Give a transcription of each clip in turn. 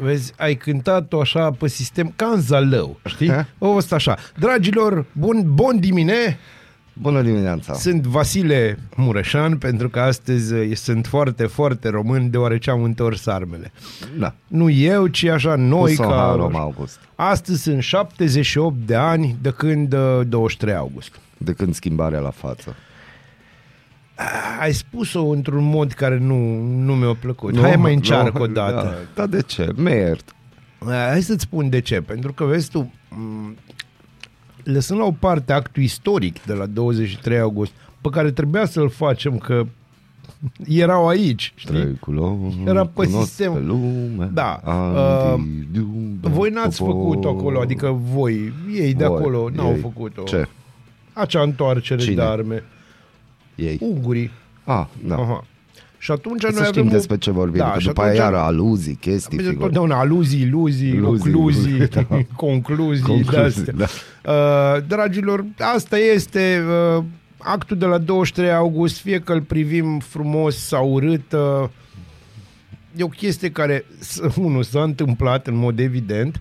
Vezi, ai cântat-o așa pe sistem ca în zalău, știi? O, ăsta așa. Dragilor, bun, bun dimine! Bună dimineața Sunt Vasile Mureșan, pentru că astăzi uh, sunt foarte, foarte român, deoarece am întors armele. Da, Nu eu, ci așa noi Pus-o ca... în Roma August Astăzi sunt 78 de ani de când uh, 23 august. De când schimbarea la față Ai spus-o într-un mod care nu, nu mi-a plăcut. Hai mai încearcă nu, o dată. Da, da de ce? Mert Hai să-ți spun de ce. Pentru că, vezi tu, m, lăsând la o parte actul istoric de la 23 august, pe care trebuia să-l facem, că erau aici, știi? Treculo, Era pe cunosc sistem. Pe lume, Da, Antidiu, Voi n-ați popor. făcut acolo, adică voi, ei de Voi, acolo n-au ei. făcut-o. Ce? Acea întoarcere Cine? de arme. Ei Ungurii. Ah, da Aha. Și atunci Să noi știm avem o- despre ce vorbim, Da, că și după atunci- aia iară aluzii, chestii, Bine, figuri. Totdeauna aluzii, iluzii, Iluzii, concluzii, iluzii, da. concluzii, Concluzii, de-astea. da. Uh, dragilor, asta este uh, actul de la 23 august, fie că îl privim frumos sau urât, uh, e o chestie care, s- unul, s-a întâmplat în mod evident, uh,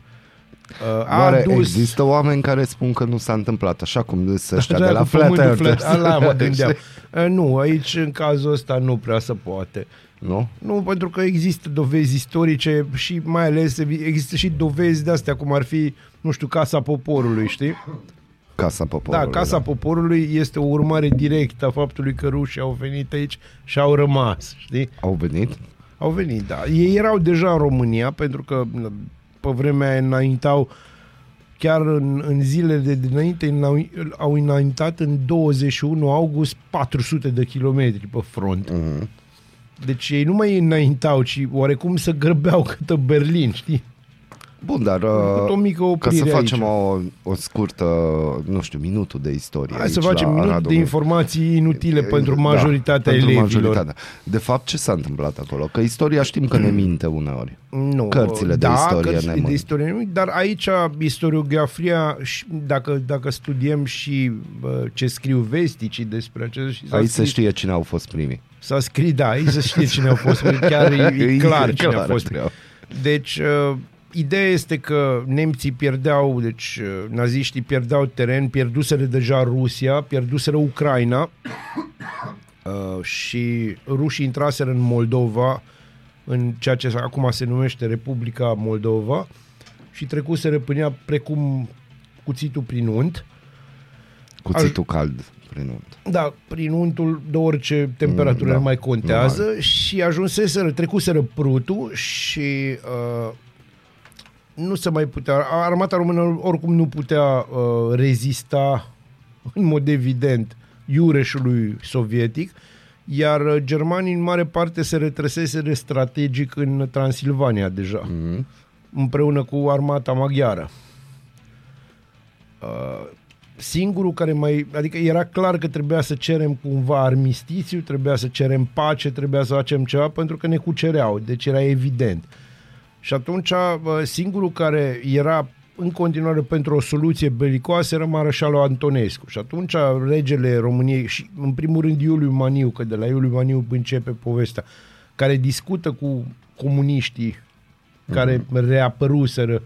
a Oare adus... există oameni care spun că nu s-a întâmplat așa cum sunt ăștia de Așa, la cu Flat pământul Earth? flat- Ala mă gândeam. Uh, nu, aici în cazul ăsta nu prea se poate. Nu? Nu, pentru că există dovezi istorice și mai ales există și dovezi de astea, cum ar fi, nu știu, Casa Poporului, știi? Casa Poporului. Da, Casa Poporului este o urmare directă a faptului că rușii au venit aici și au rămas, știi? Au venit? Au venit, da. Ei erau deja în România, pentru că pe vremea aia înaintau chiar în, în zilele de dinainte înnau- au înaintat în 21 august 400 de kilometri pe front. Mhm. Deci ei nu mai înaintau, ci oarecum să grăbeau către Berlin, știi? Bun, dar Făcut o uh, mică ca oprire să facem aici. o, o scurtă, nu știu, minutul de istorie Hai aici să facem la minut Aradul de informații inutile pentru Da, majoritatea pentru elevilor. majoritatea. De fapt, ce s-a întâmplat acolo? Că istoria știm că ne minte uneori. Nu, Cărțile de da, istorie cărțile ne de mânt. istorie, nu, dar aici istoriografia, și dacă, dacă studiem și uh, ce scriu vesticii despre acest și s-a Aici se scris, știe cine au fost primii. S-a scris, da, aici se știe cine au fost, chiar e, e clar cine a clar, fost. treaba. Deci, uh, ideea este că nemții pierdeau, deci uh, naziștii pierdeau teren, pierduseră deja Rusia, pierduseră Ucraina uh, și rușii intraseră în Moldova, în ceea ce acum se numește Republica Moldova și trecuseră până ea precum cuțitul prin unt. Cuțitul cald prin unt. Da, prin untul de orice temperatură Mm, da, nu mai contează și ajunseseră, trecuseră prutul și uh, nu se mai putea, armata română oricum nu putea uh, rezista în mod evident iureșului sovietic, iar uh, germanii în mare parte se retrăseseră strategic în Transilvania deja, Mhm. împreună cu armata maghiară. Uh, singurul care mai... Adică era clar că trebuia să cerem cumva armistițiu, trebuia să cerem pace, trebuia să facem ceva pentru că ne cucereau, deci era evident. Și atunci bă, singurul care era în continuare pentru o soluție belicoasă era Mareșalul Antonescu. Și atunci regele României și în primul rând Iuliu Maniu, că de la Iuliu Maniu începe povestea, care discută cu comuniștii care reapăruseră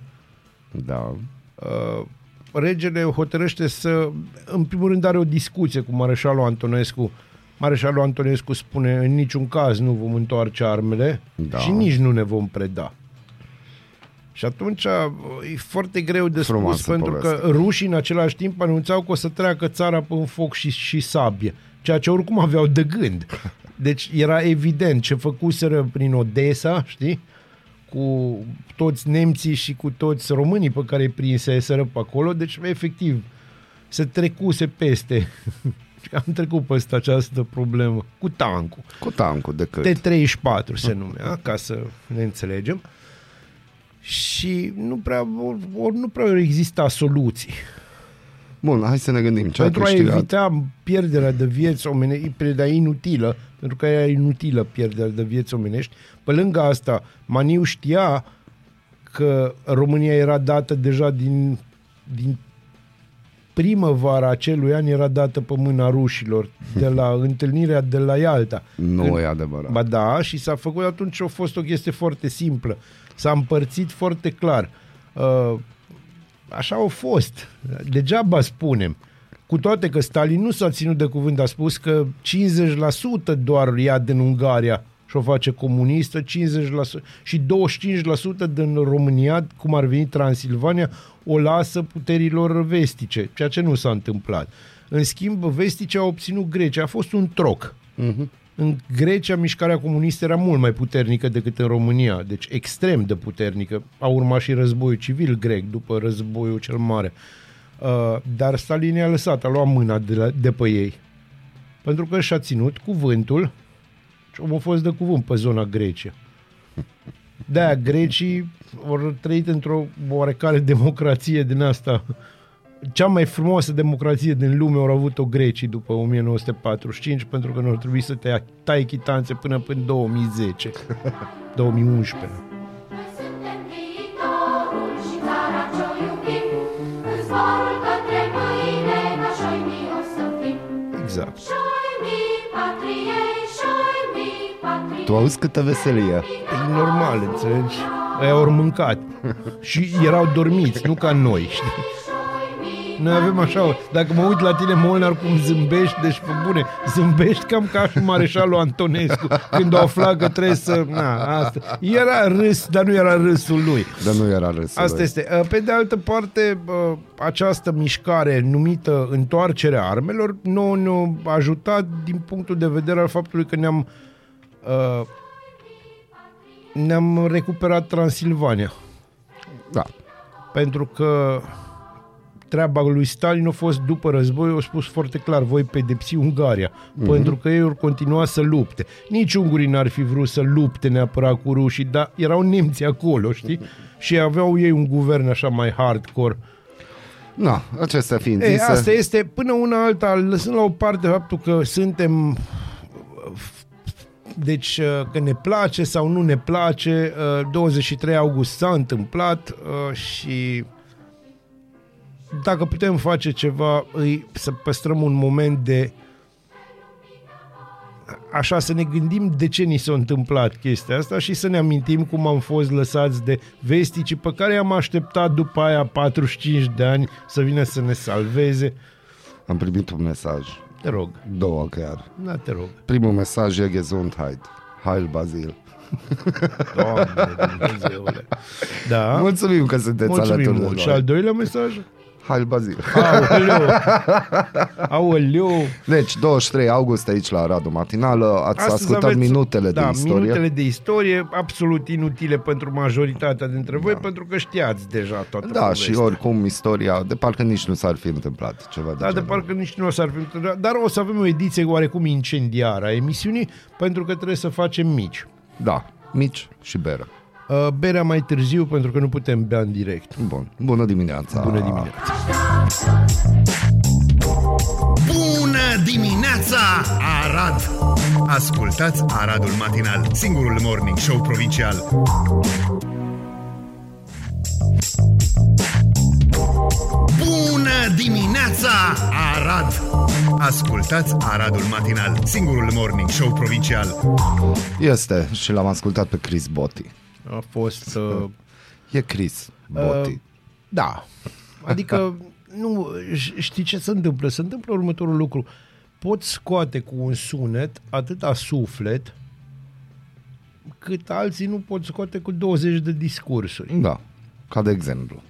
Da. uh, regele hotărăște să, în primul rând are o discuție cu Mareșalul Antonescu. Mareșalul Antonescu spune, în niciun caz nu vom întoarce armele Da. și nici nu ne vom preda. Și atunci uh, e foarte greu de Frumoasă spus, pentru poveste. că rușii în același timp anunțau că o să treacă țara pe un foc și, și sabie, ceea ce oricum aveau de gând. Deci era evident ce făcuseră prin Odessa, știi? cu toți nemții și cu toți românii pe care îi prinseseră pe acolo, deci efectiv se trecuse peste. Am trecut peste această problemă cu tancul. Cu tancul de cât? T-34 se numea, ca să ne înțelegem. Și nu prea, ori nu prea exista soluții. Bun, hai să ne gândim. Ce pentru a a câștigat? evita pierderea de vieți omenești, pierderea inutilă, pentru că era inutilă pierderea de vieți omenești. Pe lângă asta, Maniu știa că România era dată deja din, din primăvara acelui an era dată pe mâna rușilor de la întâlnirea de la Ialta. Nu Când- e adevărat. Ba da, și s-a făcut atunci, a fost o chestie foarte simplă. S-a împărțit foarte clar. Uh, așa a fost. Degeaba spunem. Cu toate că Stalin nu s-a ținut de cuvânt, a spus că 50% doar ia din Ungaria și o face comunistă, 50% și 25% din România, cum ar veni Transilvania, o lasă puterilor vestice, ceea ce nu s-a întâmplat. În schimb, vestice au obținut Grecia. A fost un troc. În Grecia, mișcarea comunistă era mult mai puternică decât în România, deci extrem de puternică. A urmat și războiul civil grec după războiul cel mare. Uh, dar Stalin i-a lăsat, a luat mâna de, la, de pe ei. Pentru că și-a ținut cuvântul și omul a fost de cuvânt pe zona Grecia. De-aia grecii au trăit într-o oarecare democrație din asta. Cea mai frumoasă democrație din lume au avut-o grecii după 1945 pentru că nu ar trebui să te tai chitanțe până până 2010. 2011. Noi Tu auzi câtă veselie? E normal, înțelegi? Ei au mâncat. Și erau dormiți, nu ca noi, știi? Noi avem așa, dacă mă uit la tine, Molnar, cum zâmbești, deci pe bune, zâmbești cam ca și mareșalul Antonescu, când a aflat că trebuie să... Na, asta. Era râs, dar nu era râsul lui. Dar nu era râsul Asta lui. este. Uh, Pe de altă parte, uh, această mișcare numită întoarcerea armelor nu ne-a ajutat din punctul de vedere al faptului că ne-am uh, ne-am recuperat Transilvania. Da. Pentru că treaba lui Stalin a fost după război, a spus foarte clar, voi pedepsi Ungaria, Mhm. mm-hmm. pentru că ei vor continua să lupte. Nici ungurii n-ar fi vrut să lupte neapărat cu rușii, dar erau nemți acolo, știi? Și aveau ei un guvern așa mai hardcore. Na, acestea fiind Ei, zise, asta este, până una alta, lăsând la o parte faptul că suntem deci uh, că ne place sau nu ne place, uh, 23 august s-a întâmplat uh, și dacă putem face ceva, îi, să păstrăm un moment de așa să ne gândim de ce ni s-a întâmplat chestia asta și să ne amintim cum am fost lăsați de vesticii pe care i-am așteptat după aia 45 de ani să vină să ne salveze. am primit un mesaj. Te rog, Două chiar. da, te rog. Primul mesaj e Gesundheit. Heil Bazil. Doamne Dumnezeule. Da. Mulțumim că sunteți Mulțumim alături mult. de Și noi. al doilea mesaj? Heil Bazil. Aoleu! Aoleu! Deci, 23 august aici la Radu Matinală. Ați Astăzi ascultat aveți- minutele da, de istorie. minutele de istorie absolut inutile pentru majoritatea dintre voi, pentru că știați deja toată Da, povestea. și oricum istoria, de parcă nici nu s-ar fi întâmplat ceva de Da, de genul. parcă nici nu o s-ar fi întâmplat, dar o să avem o ediție oarecum incendiară a emisiunii, pentru că trebuie să facem mici. Da, mici și beră. Uh, Berea mai târziu, pentru că nu putem bea în direct. Bun, bună dimineața. Bună dimineața! Bună dimineața, Arad! Ascultați Aradul Matinal, singurul morning show provincial. Bună dimineața, Arad! Ascultați Aradul Matinal, singurul morning show provincial. Este și l-am ascultat pe Chris Botti. A fost... Uh, E Chris Botti. Uh, da. Adică, nu, ș- știi ce se întâmplă? Se întâmplă următorul lucru. Poți scoate cu un sunet atâta suflet cât alții nu pot scoate cu 20 de discursuri. Da, ca de exemplu.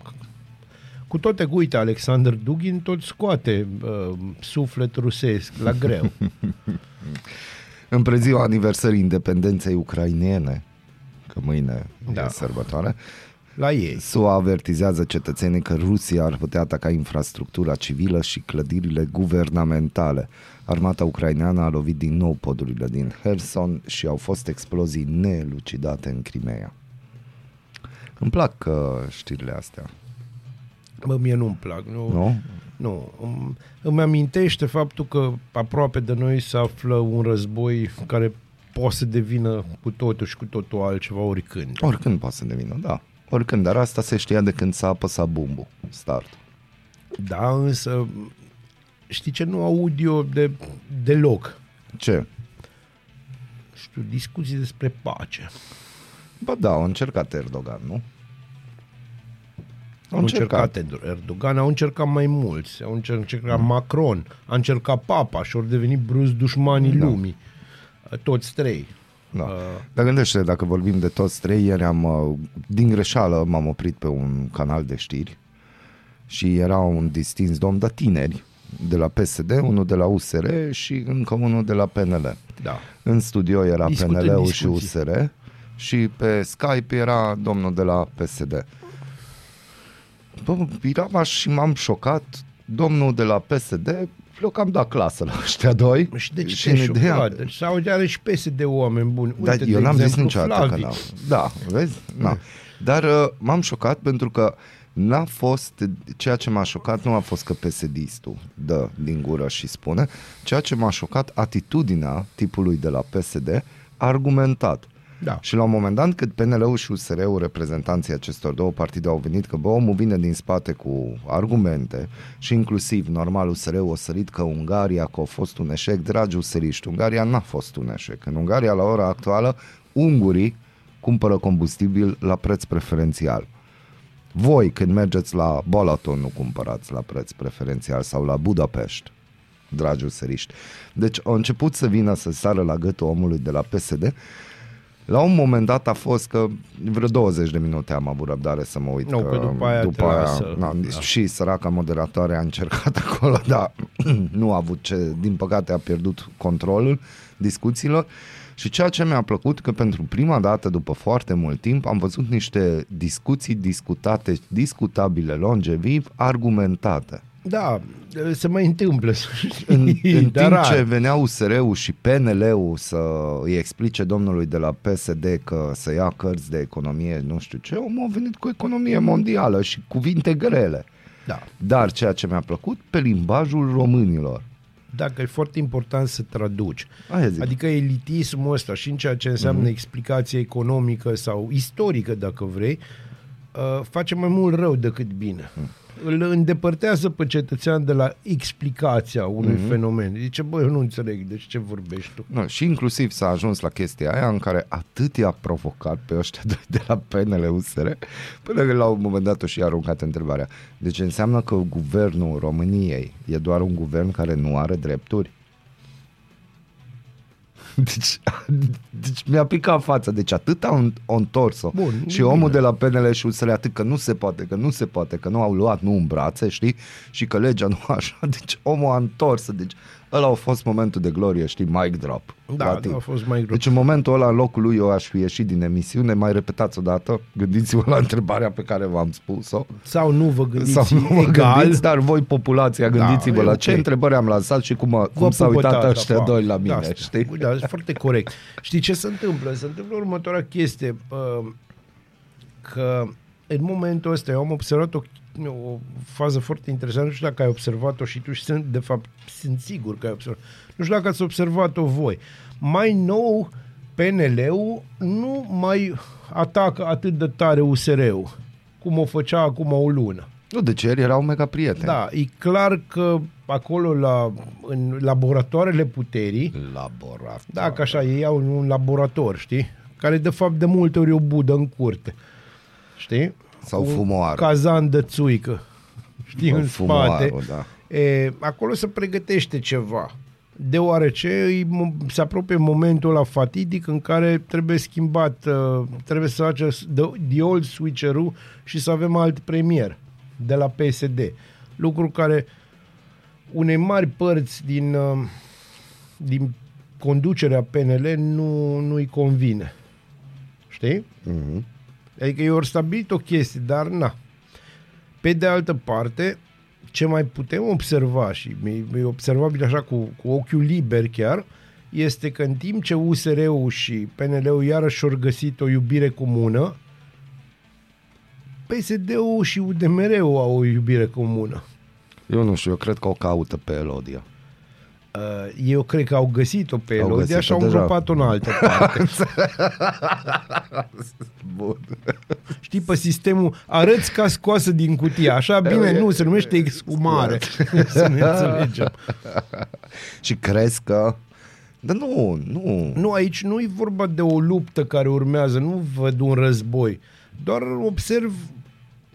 Cu toate că, uite, Alexander Dugin tot scoate uh, suflet rusesc la greu. În preziua aniversării independenței ucrainene, că mâine da. Da. e sărbătoare, La ei. SUA avertizează cetățenii că Rusia ar putea ataca infrastructura civilă și clădirile guvernamentale. Armata ucraineană a lovit din nou podurile din Herson și au fost explozii neelucidate în Crimea. Îmi plac uh, știrile astea. Bă, mie nu-mi plac. Nu, Nu? nu. Îmi, îmi amintește faptul că aproape de noi se află un război care poate să devină cu totul și cu totul altceva oricând. Oricând poate să devină, da. Oricând, dar asta se știa de când s-a apăsat bumbul, start. Da, însă știi ce nu aud eu de, deloc? Ce? Știu, discuții despre pace. Ba da, au încercat Erdogan, nu? Au încercat Erdogan, au încercat mai mulți, au încer- încercat Macron, a încercat Papa și au devenit brusc dușmanii Da. lumii. Toți trei. Da. Uh, Dar gândește, dacă vorbim de toți trei, ieri am, uh, din greșeală m-am oprit pe un canal de știri și era un distins domn de tineri de la PSD, unul de la USR și încă unul de la PNL. Da. În studio era Discută în PNL-ul și discuții. USR și pe Skype era domnul de la PSD. Bă, eram așa și m-am șocat, domnul de la PSD, eu că am dat clasă la ăștia doi. Și de ce și te-ai în ideea- șocat? Deci sau are și PSD de oameni buni. Uite, Dar de eu n-am zis exemplu, niciodată Flavi. că n-am. Da, vezi? Na. Dar uh, m-am șocat pentru că n-a fost, ceea ce m-a șocat nu a fost că PSD-istul dă din gură și spune, ceea ce m-a șocat atitudinea tipului de la PSD argumentat. Da. Și la un moment dat, cât PNL-ul și USR-ul, reprezentanții acestor două partide, au venit că bă, omul vine din spate cu argumente și inclusiv, normal, USR-ul o sărit că Ungaria, că a fost un eșec, dragi useriști, Ungaria n-a fost un eșec. În Ungaria, la ora actuală, ungurii cumpără combustibil la preț preferențial. Voi, când mergeți la Balaton, nu cumpărați la preț preferențial sau la Budapest, dragi useriști. Deci au început să vină să sară la gâtul omului de la PSD la un moment dat a fost că vreo 20 de minute am avut răbdare să mă uit. Nu, că după aia după trebuia aia să- na, da. Și săraca moderatoare a încercat acolo, dar nu a avut ce, din păcate a pierdut controlul discuțiilor. Și ceea ce mi-a plăcut că pentru prima dată după foarte mult timp am văzut niște discuții discutate, discutabile, longeviv, argumentate. Da, se mai întâmplă. să În, știi, în dar timp rar. ce venea USR-ul și PNL-ul să îi explice domnului de la PSD că să ia cărți de economie, nu știu ce, omul a venit cu economie mondială și cuvinte grele. Da. Dar ceea ce mi-a plăcut, pe limbajul românilor. Dacă e foarte important să traduci. Aia zic. Adică elitismul ăsta și în ceea ce înseamnă Mhm. explicație economică sau istorică, dacă vrei, uh, face mai mult rău decât bine. Mhm. Îl îndepărtează pe cetățean de la explicația unui Mhm. fenomen. Zice, băi, eu nu înțeleg, deci ce vorbești tu? Nu, și inclusiv s-a ajuns la chestia aia în care atât i-a provocat pe ăștia doi de la PNL USR, până că la un moment dat o și aruncat întrebarea. Deci înseamnă că guvernul României e doar un guvern care nu are drepturi? Deci, deci mi-a picat fața, deci atât au au întors-o Bun, și bine. omul de la PNL și USR atât că nu se poate, că nu se poate, că nu au luat nu în brațe, știi, și că legea nu așa, deci omul a întors, deci ăla a fost momentul de glorie, știi, mic drop. Da, la da, tine. a fost mai greu. Deci în momentul ăla, în locul lui, eu aș fi ieșit din emisiune, mai repetați o dată, gândiți-vă la întrebarea pe care v-am spus-o. Sau nu vă gândiți Sau nu vă egal. gândiți, dar voi, populația, gândiți-vă e la ok. ce întrebări am lansat și cum, a- cum Vă s-au pupă uitat tata, ăștia pa. doi la mine, Da, știi? Da, e foarte corect. Știi ce se întâmplă? Se întâmplă următoarea chestie. uh, Că în momentul ăsta eu am observat o, o fază foarte interesantă, nu știu dacă ai observat-o și tu și sunt, de fapt, sunt sigur că ai observat. Nu știu dacă ați observat-o voi. Mai nou, PNL-ul nu mai atacă atât de tare USR-ul, cum o făcea acum o lună. Nu, deci ieri erau mega prieteni. Da, e clar că acolo la, în laboratoarele puterii, Laborat. da, că așa, ei au un laborator, știi? Care de fapt de multe ori e o budă în curte. Știi? Sau Cu fumoară. Cazan de țuică. Știi, Sau în fumoară, spate. da. E, acolo se pregătește ceva. Deoarece îi mo- se apropie momentul la fatidic în care trebuie schimbat, uh, trebuie să face the, the old switcheroo și să avem alt premier de la PSD. Lucru care unei mari părți din, uh, din conducerea PNL nu, nu-i convine. Știi? Mhm. Adică ei ori stabilit o chestie, dar na. Pe de altă parte, ce mai putem observa și e e observabil așa cu, cu ochiul liber chiar, este că în timp ce USR-ul și PNL-ul iarăși au găsit o iubire comună, PSD-ul și UDMR-ul au o iubire comună. Eu nu știu, eu cred că o caută pe Elodia. Uh, Eu cred că au găsit-o pe Au Elodia găsit-o și au deja. îngropat-o în altă parte. Bun. Știi, pe sistemul arăți ca scoasă din cutie. Așa bine, nu, se numește exhumare. Să ne înțelegem. Și crezi că... Dar nu, nu. Nu, aici nu e vorba de o luptă care urmează, nu văd un război. Doar observ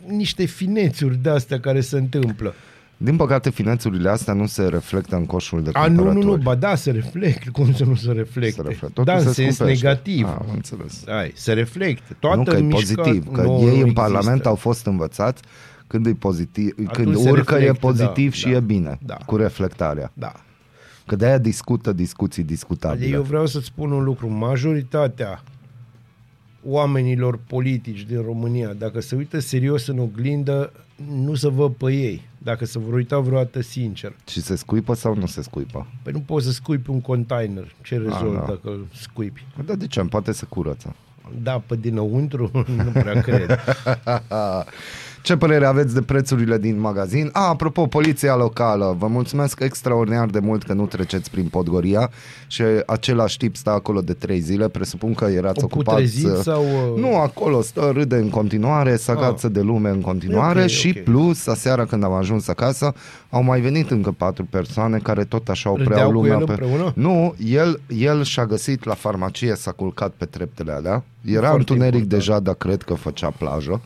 niște finețuri de-astea care se întâmplă. Din păcate, finețurile astea nu se reflectă în coșul de A, nu, cumpărături. nu, nu, ba da, se reflectă. Cum să nu se reflecte? Se reflectă. da, în Totul se sens scumpește. negativ. Ah, am înțeles. Ai, se reflectă. Toată nu că e mișca... pozitiv, că nu, ei nu în există. Parlament au fost învățați când e pozitiv, când se urcă e reflectă, pozitiv da, și da, e bine, da. cu reflectarea. Da. Că de-aia discută discuții discutabile. Eu vreau să-ți spun un lucru. Majoritatea oamenilor politici din România, dacă se uită serios în oglindă, nu să văd pe ei. Dacă se vor uita vreodată sincer. Și se scuipă sau nu se scuipă? Păi nu poți să scuipi un container. Ce rezolvi da. dacă îl scuipi? Da, de ce? Poate să curăță. Da, pe dinăuntru nu prea cred. Ce părere aveți de prețurile din magazin? A, apropo, poliția locală, vă mulțumesc extraordinar de mult că nu treceți prin Podgoria și același tip stă acolo de trei zile, presupun că erați O ocupați... putrezit sau, uh, Nu, acolo stă, râde în continuare, se agață de lume în continuare E ok, și ok. plus, aseară când am ajuns acasă, au mai venit încă patru persoane care tot așa opreau Râdeau cu lumea el pe... împreună? Nu, el, el și-a găsit la farmacie, s-a culcat pe treptele alea, era Foarte întuneric important. deja, dar cred că făcea plajă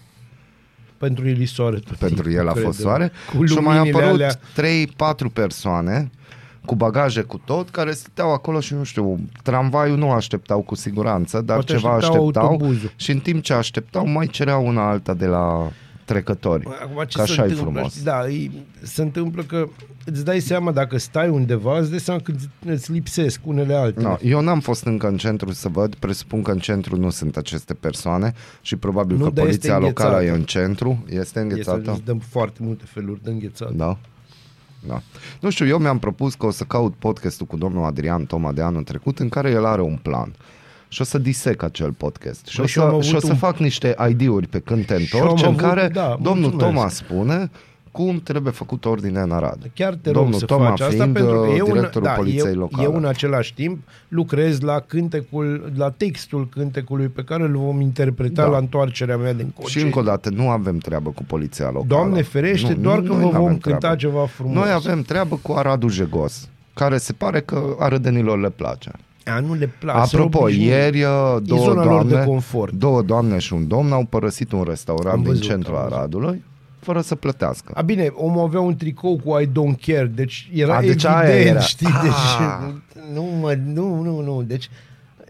Pentru el e soare tot pentru timpul, el a cred. fost soare Cu și au mai luminile apărut alea. 3-4 persoane cu bagaje cu tot, care stăteau acolo și nu știu, tramvaiul nu așteptau cu siguranță, dar Poate ceva așteptau așteptau autobuzul. și în timp ce așteptau mai cereau una alta de la trecători. Acum ce Că se așa e întâmplă? frumos. știi? Da, e, se întâmplă că îți dai seama dacă stai undeva, îți dai seama că îți, îți lipsesc unele altele. No, eu n-am fost încă în centru să văd, presupun că în centru nu sunt aceste persoane și probabil Nu, că dar poliția este locală e înghețată. în centru. Este Este, înghețată? îți dăm foarte multe feluri de înghețat. Da. Da. Nu știu, eu mi-am propus că o să caut podcastul cu domnul Adrian Toma de anul trecut în care el are un plan. Și o să disec acel podcast. Și, Bă, o și eu am să, avut și o să un- fac niște ID-uri pe când te am întorci în avut- care da, domnul mulțumesc. Toma spune cum trebuie făcut ordine în Arad. Chiar te Domnul rog să Toma faci asta fiind, pentru că uh, eu, în, directorul da, poliției eu, locale. eu în același timp lucrez la cântecul, la textul cântecului pe care îl vom interpreta Da. la întoarcerea mea din Cocei. Și încă o dată, nu avem treabă cu poliția locală. Doamne ferește, doar că noi vă n-avem vom treabă. cânta ceva frumos. Noi avem treabă cu Aradul Jegos, care se pare că arădenilor le place. A, nu le place. Apropo, sunt obișnuiți. ieri uh, două zona lor de doamne, confort. două doamne și un domn au părăsit un restaurant Am din văzut, centrul am văzut. Aradului fără să plătească. A, bine, omul avea un tricou cu I don't care, deci era A, deci evident, aia era. știi, Ah. deci nu, mă, nu, nu, nu, deci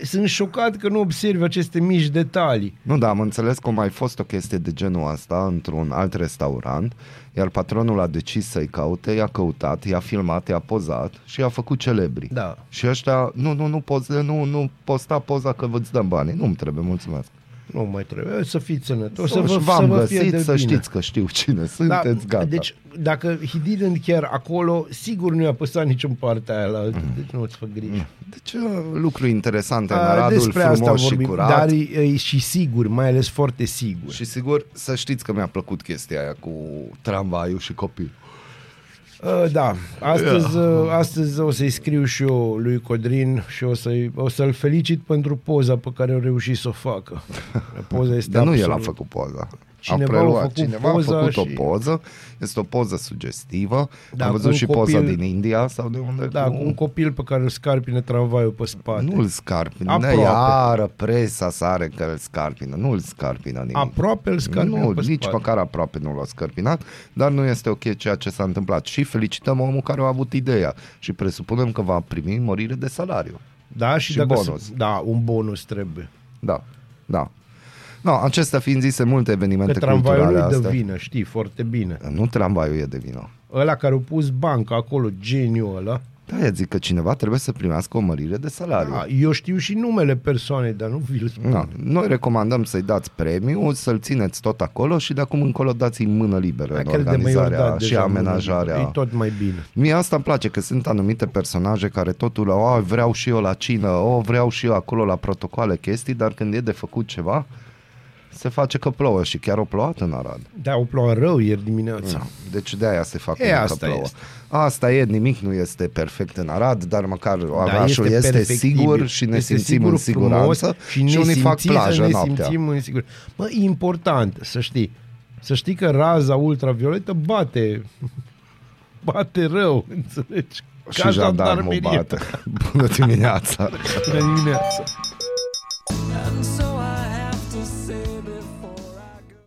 sunt șocat că nu observi aceste mici detalii. Nu, da, am înțeles că a mai fost o chestie de genul asta într-un alt restaurant, iar patronul a decis să-i caute, i-a căutat, i-a filmat, i-a pozat și i-a făcut celebri. Da. Și ăștia, nu, nu, nu, poze, nu, nu posta poza că vă-ți dăm banii. Nu-mi trebuie, mulțumesc. Nu mai trebuie să fiți sănătoși, Să să vă, v-am să vă fie găsit, de să bine. știți că știu cine sunteți, gata. Deci, dacă he didn't chiar acolo, sigur nu i-a păsat nici în partea aia, la, deci nu-ți fă griji. Deci, uh, lucruri interesante în A, Aradul, Despre asta frumos și vorbim, curat. dar e, e și sigur, mai ales foarte sigur. Și sigur, să știți că mi-a plăcut chestia aia cu tramvaiul și copil. Uh, da, astăzi, uh, astăzi o să-i scriu și eu lui Codrin și o, să o să-l felicit pentru poza pe care a reușit să o facă. Poza este Dar nu el a absolut- făcut poza. Cineva a preluat. a făcut Cineva poza a făcut și- o poză. Este o poză sugestivă. Da, Am cu văzut un și poza copil- din India sau de unde. Da, cu un copil pe care îl scarpine tramvaiul pe spate. Nu-l scarpină. Aproape. Iară presa sare că îl scarpină. Nu-l scarpină nimic. Aproape îl scarpină Nu, pe nici spate. măcar aproape nu l-a scărpinat, dar nu este ok ceea ce s-a întâmplat. Și felicităm omul care a avut ideea și presupunem că va primi mărire de salariu. Da, și, și dacă bonus. Se, da, un bonus trebuie. Da, da. No, acestea fiind zise multe Că evenimente tramvaiul culturale nu de astea. vină, știi, foarte bine. Nu tramvaiul e de vină. Ăla care a pus banca acolo, geniul ăla, Da, zic că cineva trebuie să primească o mărire de salariu. da, eu știu și numele persoanei, dar nu vi-l spun. Da. Noi recomandăm să-i dați premiu, să-l țineți tot acolo și de acum încolo dați-i mână liberă în Chiar de mai ori organizarea dat și deja amenajarea. mână, E tot mai bine. Mie asta îmi place, că sunt anumite personaje care totul, o, vreau și eu la cină, o, vreau și eu acolo la protocoale chestii, dar când e de făcut ceva, se face că plouă și chiar o plouat în Arad. Da, o plouă rău ieri dimineața. Da. Deci de aia se fac E, că asta plouă. este. Asta e, nimic nu este perfect în Arad, dar măcar orașul este este, perfectibil. sigur și ne Este simțim sigur, în frumos siguranță și, ne și unii fac simțim să plajă ne noaptea. simțim în sigur. Mă, e important să știi. Să știi că raza ultravioletă bate bate rău, înțelegi? Și jandarmul bate. Bună dimineața! Bună dimineața!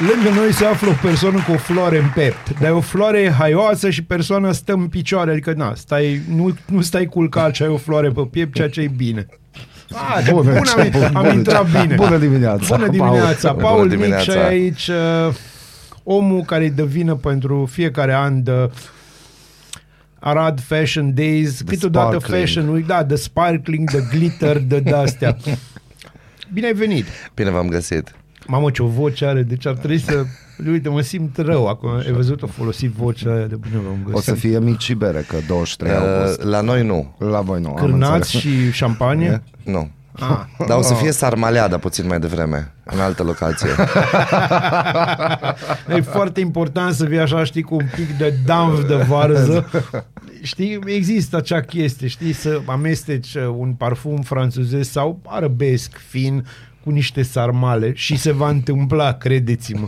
Lângă noi se află o persoană cu o floare în pept, dar e o floare haioasă și persoana stă în picioare, adică na, stai, nu, nu stai culcat și ai o floare pe piept, ceea ce e bine. Ah, Bună, bun, am, început, am bună. intrat bine. Bună dimineața, Bună dimineața, Paul. Paul, Bună Mic dimineața. și aici uh, omul care îi dă vină pentru fiecare an de Arad Fashion Days, câteodată sparkling. Fashion Week, da, de sparkling, de glitter, de de-astea. Bine ai venit! Bine v-am găsit. Mamă, ce o voce are, deci ar trebui să... Uite, mă simt rău acum. Ai văzut, o folosit vocea aia de bine v-am găsit. O să fie mici și bere, că 23 august. Uh, la noi nu. La voi nu, am Cârnați înțeles. și șampanie? Nu. Ah. Dar o să fie sarmaleada puțin mai devreme, în altă locație. E foarte important să vii așa, știi, cu un pic de damf de varză. Știi, există acea chestie, știi, să amesteci uh, un parfum francezez sau arabesc fin cu niște sarmale și se va întâmpla, credeți-mă.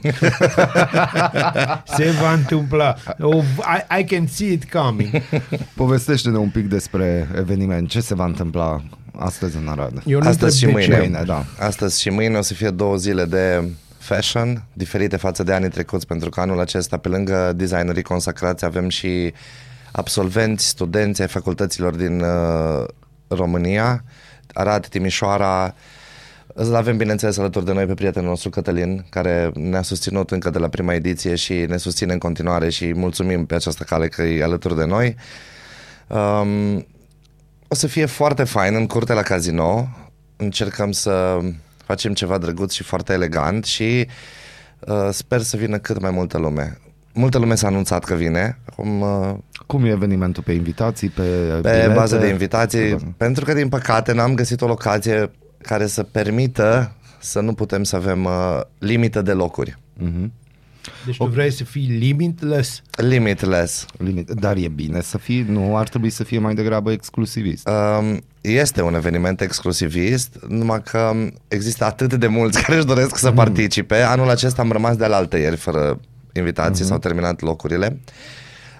se va întâmpla. Oh, I, I can see it coming. Povestește-ne un pic despre eveniment. Ce se va întâmpla astăzi în Arad? Eu nu Astăzi întreb și de ce. mâine. Mâine, da. Astăzi și mâine o să fie două zile de fashion, diferite față de anii trecuți, pentru că anul acesta, pe lângă designerii consacrați, avem și absolvenți, studenți ai facultăților din uh, România, Arad, Timișoara, îl avem, bineînțeles, alături de noi pe prietenul nostru Cătălin, care ne-a susținut încă de la prima ediție și ne susține în continuare și mulțumim pe această cale că e alături de noi. Um, o să fie foarte fain în curte la casino. Încercăm să facem ceva drăguț și foarte elegant și uh, sper să vină cât mai multă lume. Multă lume s-a anunțat că vine. Acum, uh, Cum e evenimentul? Pe invitații? Pe, pe bilete? bază de invitații, pentru că din păcate n-am găsit o locație care să permită să nu putem să avem uh, limită de locuri. Deci tu vrei să fii limitless. Limitless. Limit. Dar e bine să fie, nu ar trebui să fie mai degrabă exclusivist. Um, este un eveniment exclusivist, numai că există atât de mulți care își doresc să participe. Anul acesta am rămas de la ieri fără invitații, s-au terminat locurile.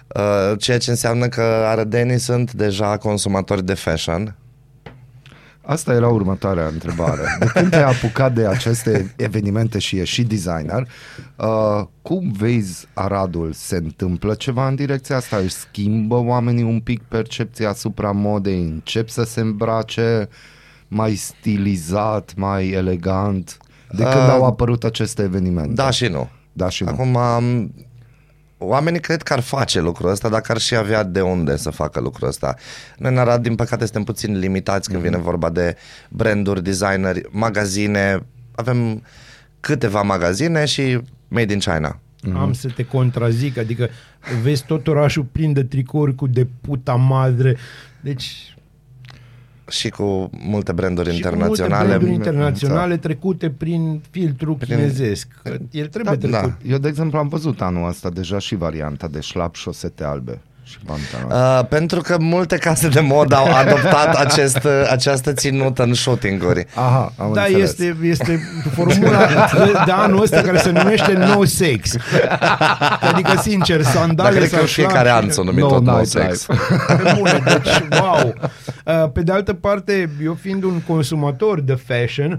Uh, ceea ce înseamnă că arădenii sunt deja consumatori de fashion. Asta era următoarea întrebare. De când te-ai apucat de aceste evenimente și ești și designer, uh, cum vezi Aradul? Se întâmplă ceva în direcția asta? Își schimbă oamenii un pic percepția asupra modei? Încep să se îmbrace mai stilizat, mai elegant? De când Uh, au apărut aceste evenimente? Da și nu. Da și nu. Acum, um, oamenii cred că ar face lucrul ăsta, dacă ar și avea de unde să facă lucrul ăsta. Noi în Arad, din păcate, suntem puțin limitați când vine vorba de branduri, designeri, magazine. Avem câteva magazine și made in China. Mm-hmm. Am să te contrazic, adică vezi tot orașul plin de tricouri cu de puta madre. Deci și cu multe branduri și cu multe internaționale. branduri internaționale trecute prin filtru Prin- chinezesc. Că El trebuie da, trecut. da. Eu, de exemplu, am văzut anul ăsta deja și varianta de șlap șosete albe și pantaloni. Uh, pentru că multe case de modă au adoptat acest, uh, această ținută în shooting-uri. Aha, am Da, înțeles. este, este formula de, de anul ăsta care se numește no sex. Adică, sincer, Dar sandale cred că sau în fiecare șlapi- an s-o numit No tot no nightlife. sex. Pe bune, deci, wow! Uh, Pe de altă parte, eu fiind un consumator de fashion uh,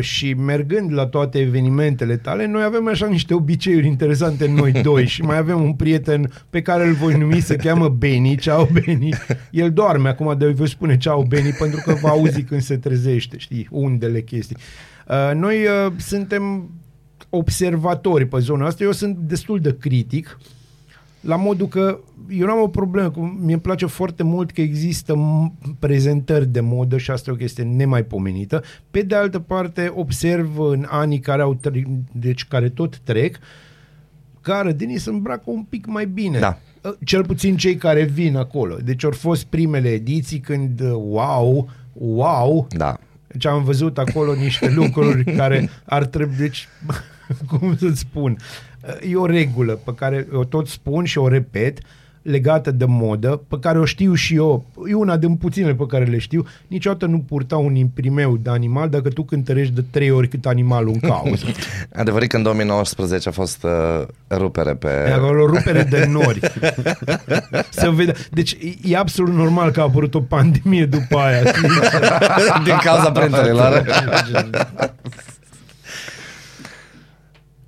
și mergând la toate evenimentele tale, noi avem așa niște obiceiuri interesante noi doi și mai avem un prieten pe care îl voi numi, se cheamă Beni, ceau Beni. El doarme acum, de voi spune ceau Beni pentru că va auzi când se trezește, știi, undele chestii. Uh, Noi uh, suntem observatori pe zona asta. Eu sunt destul de critic la modul că eu nu am o problemă cu... Mie îmi place foarte mult că există m- prezentări de modă și asta e o chestie nemaipomenită. Pe de altă parte, observ în anii care au tre- deci care tot trec, că arădenii se îmbracă un pic mai bine. Da. Cel puțin cei care vin acolo. Deci au fost primele ediții când, wow, wow, Da. deci am văzut acolo niște lucruri care ar trebui, deci, cum să spun, e o regulă pe care o tot spun și o repet, legată de modă, pe care o știu și eu, e una din puținele pe care le știu, niciodată nu purta un imprimeu de animal dacă tu cântărești de trei ori cât animalul în cauză. Adevărat că în 2019 a fost uh, rupere pe... E acolo rupere de nori. Să vede. Deci e- e absolut normal că a apărut o pandemie după aia. Din cauza printerilor.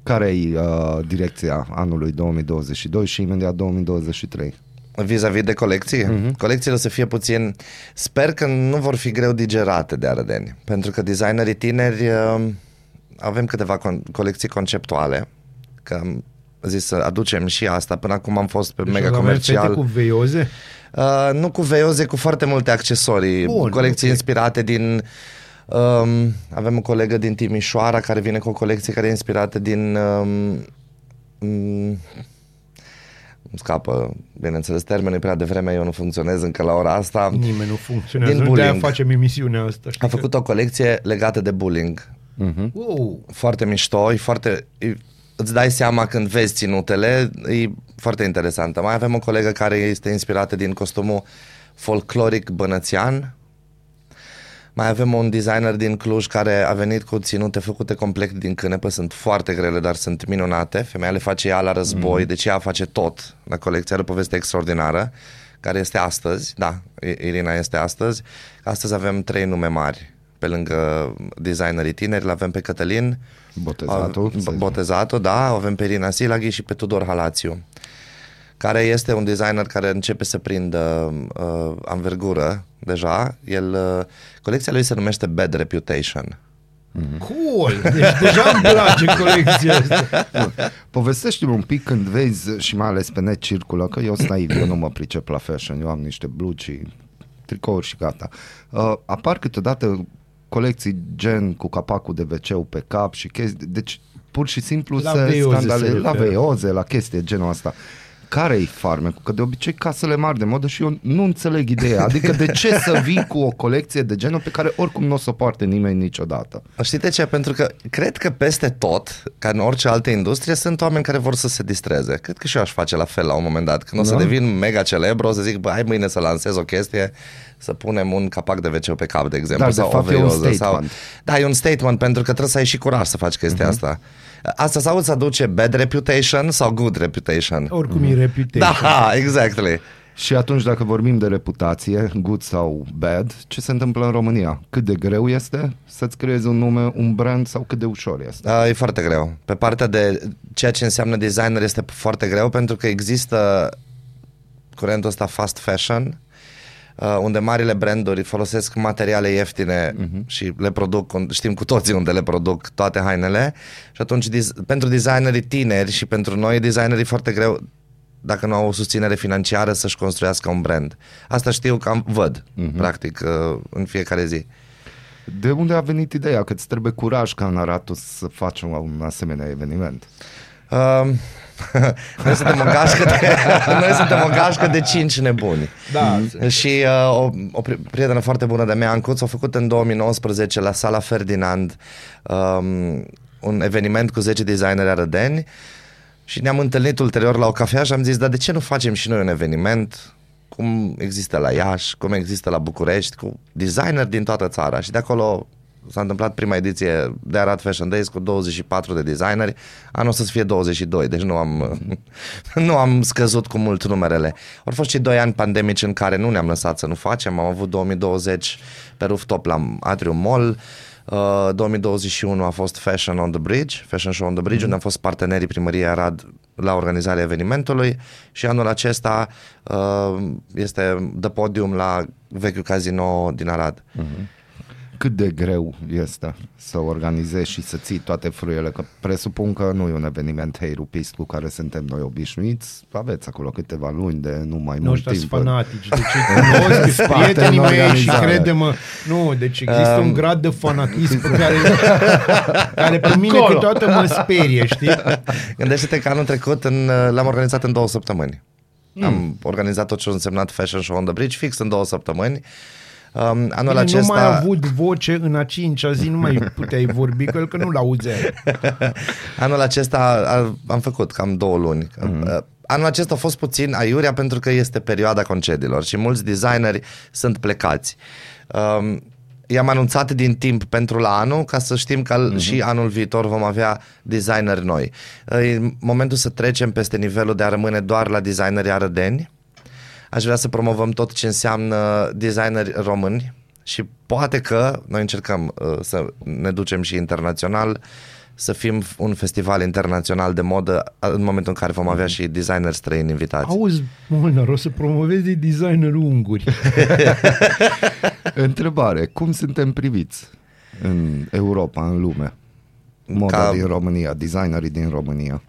Care e uh, direcția anului 2022 și imediat 2023? Vis-a-vis de colecții, uh-huh. colecțiile o să fie puțin... Sper că nu vor fi greu digerate de arădeni, pentru că designerii tineri uh, avem câteva con- colecții conceptuale, că am zis să aducem și asta. Până acum am fost pe Deci mega avem comercial. fete cu veioze? Uh, nu cu veioze, cu foarte multe accesorii, Bun, colecții ok. inspirate din... Um, avem o colegă din Timișoara care vine cu o colecție care e inspirată din... Um, um, îmi scapă, bineînțeles, termenul e prea devreme, eu nu funcționez încă la ora asta. Nimeni nu funcționează. Din De aia bullying. facem emisiunea asta. știi A făcut o colecție legată de bullying. Mhm. că- Wow. Foarte mișto, e foarte... E, îți dai seama când vezi ținutele, e foarte interesantă. Mai avem o colegă care este inspirată din costumul folcloric bănățean. Mai avem un designer din Cluj care a venit cu ținute făcute complet din cânepă, sunt foarte grele, dar sunt minunate. Femeia le face ea la război, mm. deci ea face tot la colecție, are o poveste extraordinară, care este astăzi, da, I- Irina este astăzi. Astăzi avem trei nume mari, pe lângă designerii tineri, l avem pe Cătălin, Botezatul, a- să zic. Botezatul, da, o avem pe Irina Silaghi și pe Tudor Halațiu care este un designer care începe să prindă uh, anvergură deja. El, uh, colecția lui se numește Bad Reputation. Cool! Deci deja îmi place colecția asta. Povestește-mi un pic când vezi și mai ales pe net circulă, că eu sunt naiv, eu nu mă pricep la fashion, eu am niște blugi, tricouri și gata. Uh, apar câteodată colecții gen cu capacul de wc pe cap și chestii, deci pur și simplu La se veioze scandale, se la referă. veioze, la chestii de genul ăsta. Care-i farmecul? Că de obicei casele mari de modă și eu nu înțeleg ideea. Adică de ce să vii cu o colecție de genul pe care oricum nu o să o poarte nimeni niciodată? Știi de ce? Pentru că cred că peste tot, ca în orice altă industrie, sunt oameni care vor să se distreze. Cred că și eu aș face la fel la un moment dat. Când o să Da? devin mega celebru, o să zic, bă, hai mâine să lansez o chestie, să punem un capac de wc pe cap, de exemplu. Dar, de sau fapt, o e un veioză, Sau... statement. Da, e un statement, pentru că trebuie să ai și curaj să faci chestia uh-huh. asta. Asta sau îți aduce bad reputation sau good reputation. Oricum e reputation. Da, exactly. Și atunci dacă vorbim de reputație, good sau bad, ce se întâmplă în România? Cât de greu este să-ți creezi un nume, un brand sau cât de ușor este? Uh, e foarte greu. Pe partea de ceea ce înseamnă designer este foarte greu pentru că există curentul ăsta fast fashion uh, unde marile branduri folosesc materiale ieftine uh-huh. și le produc, un- știm cu toții unde le produc toate hainele și atunci dis- pentru designerii tineri și pentru noi designerii e foarte greu dacă nu au o susținere financiară să-și construiască un brand. Asta știu că am, văd, uh-huh. practic, uh, în fiecare zi. De unde a venit ideea că îți trebuie curaj ca în Aratus să faci un, un asemenea eveniment? Uh, noi suntem o gașcă de, noi suntem o gașcă de cinci nebuni. Da. Și uh, o, o pri- prietenă foarte bună de mea, Ancuț, a făcut în 2019 la Sala Ferdinand um, un eveniment cu 10 designeri arădeni și ne-am întâlnit ulterior la o cafea și am zis, dar de ce nu facem și noi un eveniment cum există la Iași, cum există la București, cu designeri din toată țara și de acolo s-a întâmplat prima ediție de Arad Fashion Days cu 24 de designeri, anul o să fie 22, deci nu am, nu am scăzut cu mult numerele. Au fost și 2 ani pandemici în care nu ne-am lăsat să nu facem, am avut 2020 pe rooftop la Atrium Mall, Uh, 2021 a fost Fashion on the Bridge, Fashion Show on the Bridge, mm-hmm. unde am fost partenerii primăriei Arad la organizarea evenimentului și anul acesta uh, este de podium la vechiul casino din Arad. Mm-hmm. Cât de greu este să organizezi și să ții toate fruiele, că presupun că nu e un eveniment hey rupist cu care suntem noi obișnuiți, aveți acolo câteva luni de nu mai Nu mult ăștia sunt timp. fanatici, deci îi cunosc, sunt spate prietenii în mei și organizare. crede-mă, nu, deci există Um, un grad de fanatism pe care, care pe mine Acolo. câteodată mă sperie, știi? Gândește-te că anul trecut în, l-am organizat în două săptămâni. Mm. Am organizat tot ce a însemnat Fashion Show on the Bridge fix în două săptămâni. Um, anul Bine, acesta... Nu mai a avut voce în a cincea zi, nu mai puteai vorbi cu el, că nu l-auzeai. Anul acesta a, am făcut cam două luni. Mm-hmm. Anul acesta a fost puțin aiurea pentru că este perioada concediilor și mulți designeri sunt plecați. Um, i-am anunțat din timp pentru la anul ca să știm că mm-hmm. și anul viitor vom avea designeri noi. E momentul să trecem peste nivelul de a rămâne doar la designerii arădeni. Aș vrea să promovăm tot ce înseamnă designeri români și poate că noi încercăm uh, să ne ducem și internațional, să fim un festival internațional de modă uh, în momentul în care vom avea și designeri străini invitați. Auzi, Molnar, o să promovezi designer unguri. Întrebare, cum suntem priviți în Europa, în lume? Moda Ca- din România, designerii din România.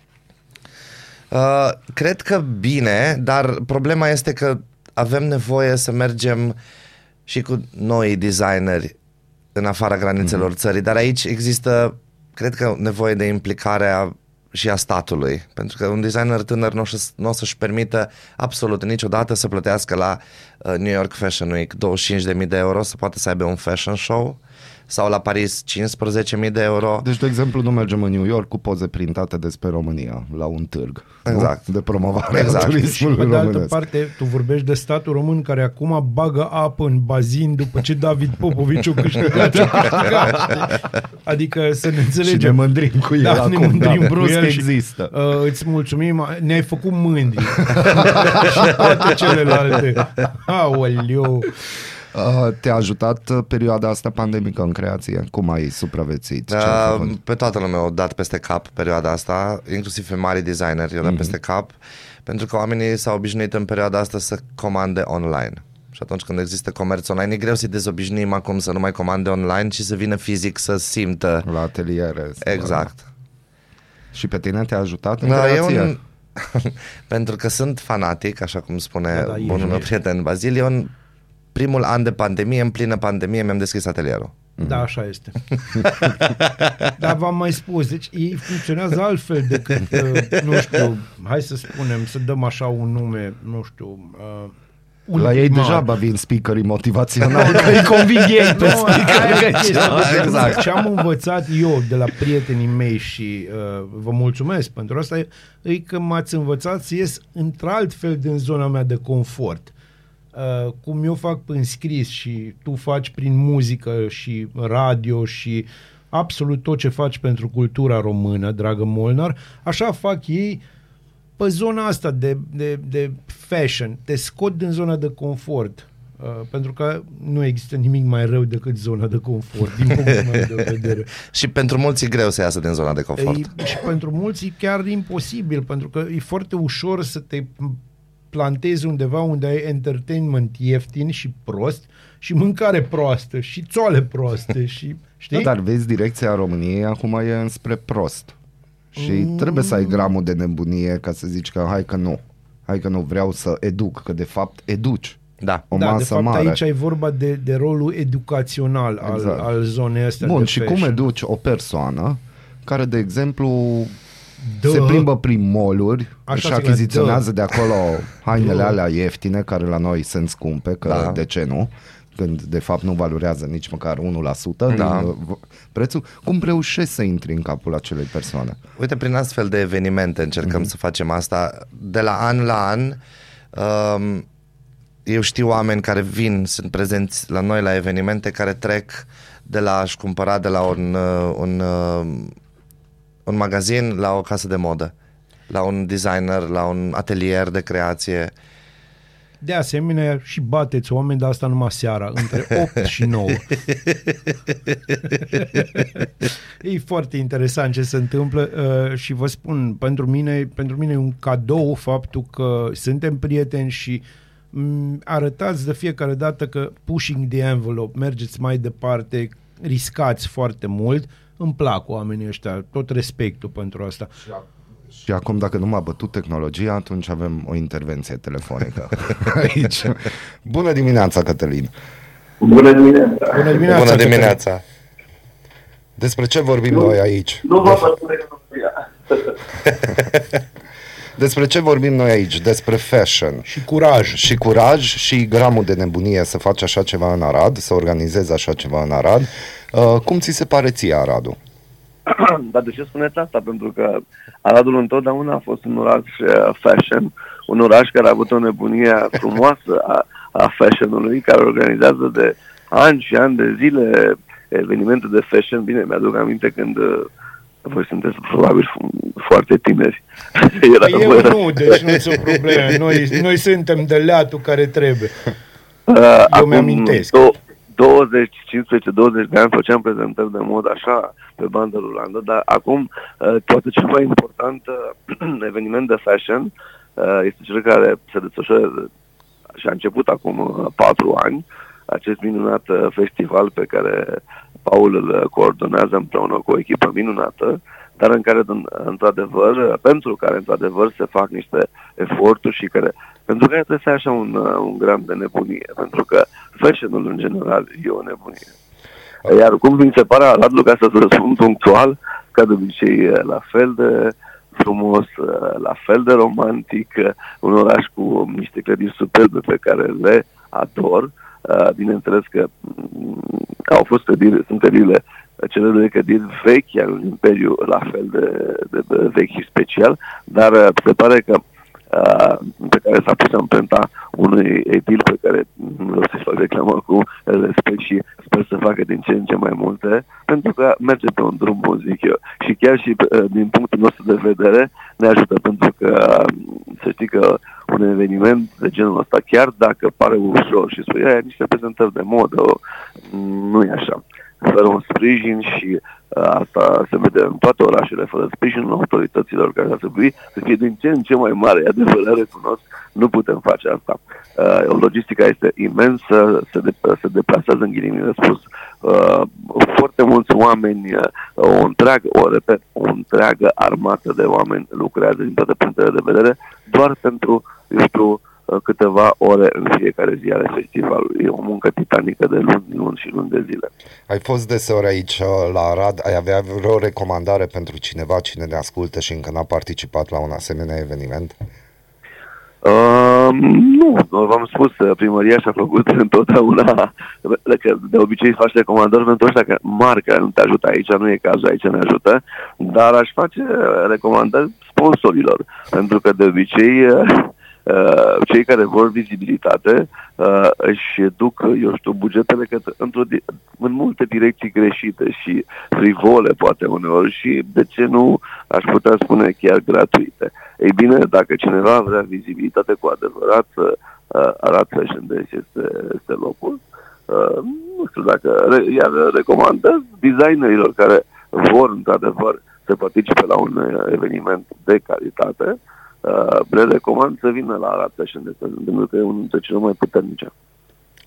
Uh, cred că bine, dar problema este că avem nevoie să mergem și cu noi designeri în afara granițelor mm-hmm. țării, dar aici există, cred că, nevoie de implicarea și a statului, pentru că un designer tânăr nu o, să, nu o să-și permită absolut niciodată să plătească la uh, New York Fashion Week 25.000 de euro să poată să aibă un fashion show sau la Paris 15.000 de euro. Deci, de exemplu, nu mergem în New York cu poze printate despre România, la un târg. Exact. Nu? De promovare Exact. a Și turismului pe de altă românesc. parte, tu vorbești de statul român care acum bagă apă în bazin după ce David Popovici a câștigat ce a câștigat. știi? Adică să ne Și ne înțelegem. mândrim cu el Da, acum. ne mândrim da, cu brusc el și, există. Uh, îți mulțumim, ne-ai făcut mândri. și toate celelalte. Aoleu. Uh, Te-a ajutat uh, perioada asta pandemică în creație? Cum ai supraviețuit? Ce ai Uh, făcut? pe toată lumea au dat peste cap perioada asta, inclusiv pe mari designeri i-au dat Mhm. mm-hmm. peste cap, pentru că oamenii s-au obișnuit în perioada asta să comande online. Și atunci când există comerț online, e greu să-i dezobișnuim acum să nu mai comande online, ci să vină fizic să simtă. La ateliere. să- Exact. Și pe tine te-a ajutat în Da, e creație? un... pentru că sunt fanatic, așa cum spune Da, da, da, da, ești, bunul meu ești. prieten Bazil, eu în primul an de pandemie, în plină pandemie, mi-am deschis atelierul. Da, așa este. Dar v-am mai spus, deci ei funcționează altfel decât, uh, nu știu, hai să spunem, să dăm așa un nume, nu știu, uh, un La ei primar. degeaba vin speakerii motivaționali, că îi conving ei pe Nu, aia e chestia. Deci, Exact. Ce am învățat eu de la prietenii mei și uh, vă mulțumesc pentru asta, e, e că m-ați învățat să ies într-altfel din zona mea de confort. Uh, cum eu fac în scris și tu faci prin muzică și radio și absolut tot ce faci pentru cultura română, dragă Molnar, așa fac ei pe zona asta de, de, de fashion. Te scot din zona de confort. Uh, pentru că nu există nimic mai rău decât zona de confort, din punctul meu de vedere. Și pentru mulți e greu să iasă din zona de confort. E, și pentru mulți e chiar imposibil, pentru că e foarte ușor să te plantezi undeva unde ai entertainment ieftin și prost și mâncare proastă și țoale proaste și știi? Da, dar vezi, direcția României acum e înspre prost. Și trebuie să ai gramul de nebunie ca să zici că hai că nu. Hai că nu vreau să educ, că de fapt educi. Da. O da, masă de fapt mare. aici e vorba de, de rolul educațional al, Exact. al zonei astea Bun, de și fashion. cum educi o persoană care, de exemplu, Dă. se plimbă prin moluri Așa și zic, achiziționează dă. de acolo hainele Dă. alea ieftine, care la noi sunt scumpe, că Da. de ce nu? Când de fapt nu valorează nici măcar 1% Da. din uh, v- prețul. Cum reușești să intri în capul acelei persoane? Uite, prin astfel de evenimente încercăm Mhm. să facem asta. De la an la an, um, eu știu oameni care vin, sunt prezenți la noi la evenimente, care trec de la a-și cumpăra de la un, uh, un, uh, un magazin la o casă de modă, la un designer, la un atelier de creație. De asemenea, și bateți oameni, dar asta numai seara, între 8 și 9. e foarte interesant ce se întâmplă uh, și vă spun, pentru mine, pentru mine e un cadou faptul că suntem prieteni și m, arătați de fiecare dată că pushing the envelope, mergeți mai departe, riscați foarte mult, îmi plac oamenii ăștia, tot respectul pentru asta. Și acum, dacă nu m-a bătut tehnologia, atunci avem o intervenție telefonică aici. Bună dimineața, Cătălin! Bună dimineața! Bună dimineața! Bună Cătălin. dimineața! Despre ce vorbim noi aici? Nu vă văd tehnologia. Despre ce vorbim noi aici? Despre fashion. Și curaj. Și curaj și gramul de nebunie să faci așa ceva în Arad, să organizezi așa ceva în Arad. Uh, cum ți se pare ție Aradul? Dar de ce spuneți asta? Pentru că Aradul întotdeauna a fost un oraș uh, fashion, un oraș care a avut o nebunie frumoasă a, a fashionului, care organizează de ani și ani de zile evenimente de fashion. Bine, mi-aduc aminte când uh, voi sunteți probabil f- foarte tineri. Era- Eu nu, deci nu sunt probleme. Noi, noi suntem de leatul care trebuie. Uh, Eu mi-amintesc. dou- 20, 15, 20 de ani făceam prezentări de mod așa pe bandă rulantă, dar acum uh, poate cel mai important uh, eveniment de fashion uh, este cel care se desfășoară și a început acum uh, patru ani, acest minunat uh, festival pe care Paul îl uh, coordonează împreună cu o echipă minunată, dar în care, în- într-adevăr, uh, pentru care, într-adevăr, se fac niște eforturi și care, pentru care trebuie să ai așa un, uh, un gram de nebunie, pentru că fashion-ul, în general, e o nebunie. Iar cum mi se pare Aradul, ca să răspund punctual, ca de obicei, uh, la fel de frumos, uh, la fel de romantic, uh, un oraș cu niște clădiri superbe pe care le ador. Uh, Bineînțeles că mm, au fost clădiri, sunt clădirile cele de clădiri vechi al unui imperiu la fel de, de, de vechi și special, dar uh, se pare că uh, pe care s-a pus amprenta unui edil pe care nu vreau să-i fac reclamă acum, îl respect și sper să facă din ce în ce mai multe, pentru că merge pe un drum bun, zic eu. Și chiar și uh, din punctul nostru de vedere ne ajută, pentru că uh, să știi că un eveniment de genul ăsta, chiar dacă pare ușor și spui, "Aia, niște prezentări de modă, nu e așa fără un sprijin și uh, asta se vede în toate orașele, fără sprijinul autorităților care ar trebui să fie din ce în ce mai mare, e adevărat, recunosc, nu putem face asta. Uh, logistica este imensă, se, de, se deplasează în ghilimile spus uh, foarte mulți oameni, uh, o întreagă, o repet, o întreagă armată de oameni lucrează din toate punctele de vedere, doar pentru, eu știu, uh, câteva ore în fiecare zi ale festivalului. E o muncă titanică de luni, luni și luni de zile. Ai fost deseori aici uh, la Arad, ai avea vreo recomandare pentru cineva cine ne ascultă și încă n-a participat la un asemenea eveniment? Uh, nu, v-am spus, uh, primăria și-a făcut întotdeauna, că de obicei faci recomandări pentru ăștia că mari care nu te ajută aici, nu e cazul aici ne ajută, dar aș face uh, recomandări sponsorilor, pentru că de obicei uh, uh, cei care vor vizibilitate uh, își duc, eu știu, bugetele către, într-o, di- în multe direcții greșite și frivole poate uneori și de ce nu aș putea spune chiar gratuite. Ei bine, dacă cineva vrea vizibilitate cu adevărat, uh, Arad Fashion Days este, este locul. Uh, nu știu dacă, re, iar recomandez designerilor care vor într-adevăr să participe la un uh, eveniment de calitate, uh, le recomand să vină la Arad Fashion Days, pentru că e unul dintre cele mai puternice.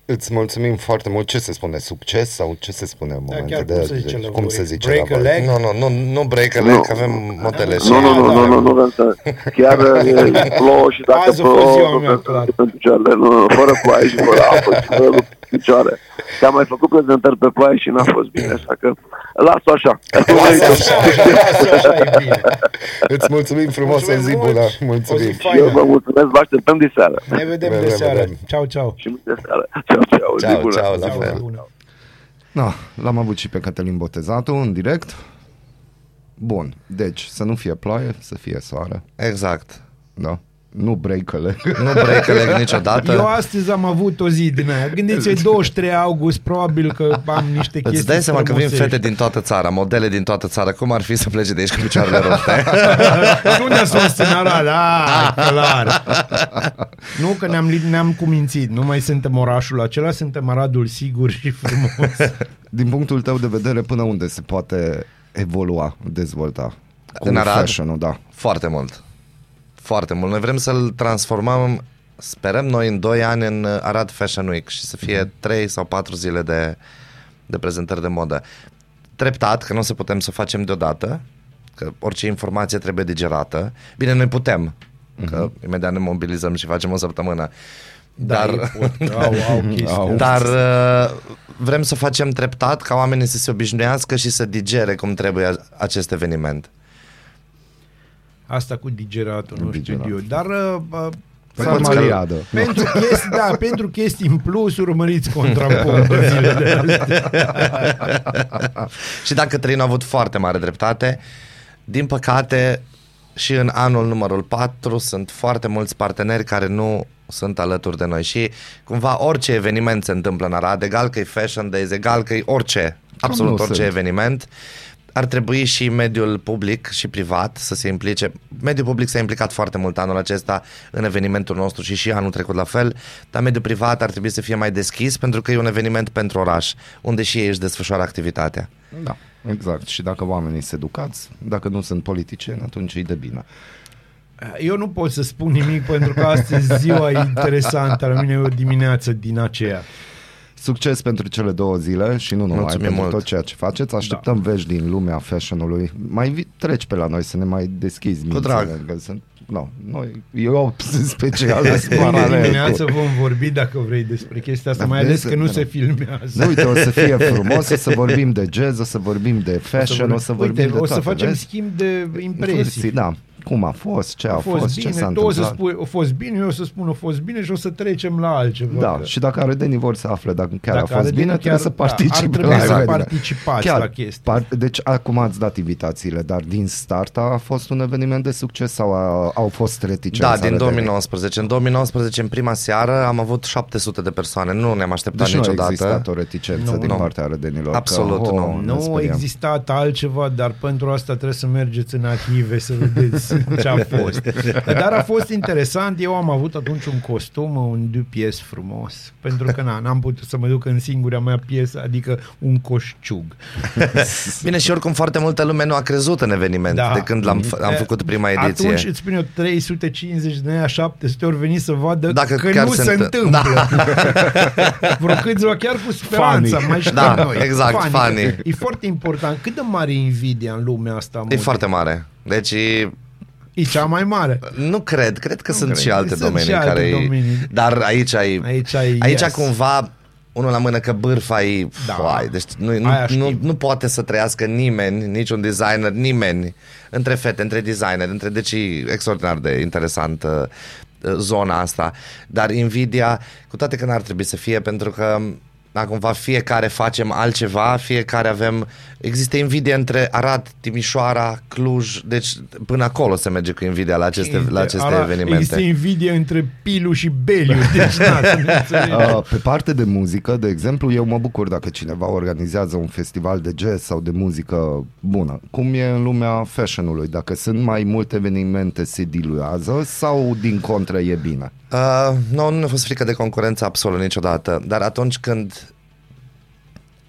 Îți mulțumim foarte mult. Ce se spune? Succes sau ce se spune în Da, momente chiar de... cum se zice de- la cum voi? se zice Break la a voi? leg? Nu, nu, nu, nu break a leg, Nu. că avem modele Nu, nu, nu, da, nu, nu, nu, vrem să... Chiar e, plouă și dacă Azi a fost plouă, ziua nu mea, vrem să clar. fie pe picioarele, nu, nu, fără ploaie și fără apă și fără picioare. Și am mai făcut prezentări pe ploaie și n-a fost bine, așa că las-o așa. Lasă așa, lasă așa, e bine. Îți mulțumim frumos, o zi Mulțumim bună. mult. Mulțumim. O zi Eu vă faină. mulțumesc, vă așteptăm de seară. Ne vedem Ne de vedem, seară. vedem. Ceau, ceau. Și de seară. Ceau, ceau. zi Ceau, bună. ceau, la Ceau, fel. zi bună. Da, l-am avut și pe Cătălin Botezatu în direct. Bun, deci să nu fie ploaie, să fie soare. Exact. Da. Nu break Nu break a leg niciodată. Eu astăzi am avut o zi din aia. Gândiți-vă, 23 august, probabil că am niște chestii Îți dai seama că vin frumusești. fete din toată țara, modele din toată țara, cum ar fi să plece de aici cu picioarele rupte? Și unde s-o țin Arad? Ah, clar. Nu că ne-am, li- ne-am cumințit. Nu mai suntem orașul acela, suntem Aradul sigur și frumos. Din punctul tău de vedere, până unde se poate evolua, dezvolta? Cu În Arad? fashion-ul, da. Foarte mult. Foarte mult. Noi vrem să-l transformăm sperăm noi în 2 ani în Arad Fashion Week și să fie 3 sau 4 zile de, de prezentări de modă. Treptat, că nu o să putem să o facem deodată, că orice informație trebuie digerată. Bine, noi putem, că imediat ne mobilizăm și facem o săptămână. Dar, Da, ei pot, au, au chestii. Au. dar uh, vrem să facem treptat ca oamenii să se obișnuiască și să digere cum trebuie a- acest eveniment. Asta cu digeratul, nu Digerat. știu eu. Dar uh, uh, Farmaliadă. pentru chestii, da, pentru chestii în plus, urmăriți contrapunct zilele astea. Și dacă Cătălin a avut foarte mare dreptate, din păcate și în anul numărul 4 sunt foarte mulți parteneri care nu sunt alături de noi și cumva orice eveniment se întâmplă în Arad, egal că e Fashion Days, egal că e orice, absolut nu orice sunt? eveniment, ar trebui și mediul public și privat să se implice. Mediul public s-a implicat foarte mult anul acesta în evenimentul nostru și și anul trecut la fel, dar mediul privat ar trebui să fie mai deschis pentru că e un eveniment pentru oraș, unde și ei își desfășoară activitatea. Da, exact. Și dacă oamenii sunt educați, dacă nu sunt politicieni, atunci e de bine. Eu nu pot să spun nimic pentru că astăzi ziua e interesantă. La mine e o dimineață din aceea. Succes pentru cele două zile și nu numai Mulțumim pentru mult. tot ceea ce faceți. Așteptăm da. vești din lumea fashion-ului. Mai vi- treci pe la noi să ne mai deschizi mințile. drag. Că sunt, no, noi, eu sunt special sunt Mâine paralel dimineață cu- vom vorbi, dacă vrei, despre chestia asta, Da, mai ales vezi, că nu da. se filmează. Nu, uite, o să fie frumos, o să vorbim de jazz, o să vorbim de fashion, o să vorbim Uite, de o să toate, facem vezi? schimb de impresii. Impresii, da. Cum a fost, ce a, A fost, ce bine, s-a tu o să întâmplat. spui, a fost bine, eu o să spun, a fost bine și o să trecem la altceva. Da, că- și dacă arădenii vor să afle dacă chiar Dacă a fost bine, arădenii trebuie chiar- să da, ar participe trebui la să eveniment. participați la chestii. Par, deci acum ați dat invitațiile, dar din start a fost un eveniment de succes sau a, au fost reticenți? Da, din arădenii? 2019. În 2019, în prima seară, am avut 700 de persoane. Nu ne-am așteptat Deci nu a niciodată. existat o reticență Nu, din nu. partea arădenilor. Absolut că, nu. oh, ne Nu a speriam. existat altceva, dar pentru asta trebuie să mergeți în arhive să vedeți ce a fost. Dar a fost interesant. Eu am avut atunci un costum, un du pies frumos, pentru că na, n-am putut să mă duc în singura mea piesă, adică un coșciug. Bine, și oricum foarte multă lume nu a crezut în eveniment Da. de când l-am, f- am făcut prima ediție. Atunci îți spun eu 350 de aia 700 ori veni să vadă Dacă că chiar nu se se, întâ- întâmplă. Vreo câțiva chiar cu speranța, Funny. mai știm Da, noi. exact, funny. E foarte important. Cât de mare e invidia în lumea asta? a E modei? foarte mare. Deci E cea mai mare. nu cred, cred că sunt cred. și alte Sunt domenii și alte care domenii. Dar aici ai Aici ai aici yes. cumva unul la mână că bârfa e Da. foai, deci nu, nu, Aia nu, știm. nu, poate să trăiască nimeni, niciun designer, nimeni, între fete, între designer, între, deci e extraordinar de interesant uh, uh, zona asta, dar invidia, cu toate că n-ar trebui să fie, pentru că da, cumva fiecare facem altceva, fiecare avem, există invidie între Arad, Timișoara, Cluj, deci până acolo se merge cu invidia la aceste, la aceste Ara- evenimente. Există invidie între Pilu și Beliu. Deci, na, să ne înțelegem. Uh, pe parte de muzică, de exemplu, eu mă bucur dacă cineva organizează un festival de jazz sau de muzică bună. Cum e în lumea fashion-ului? Dacă sunt mai multe evenimente, se diluează sau din contră e bine? Uh, nu, nu mi-a fost frică de concurență absolut niciodată, dar atunci când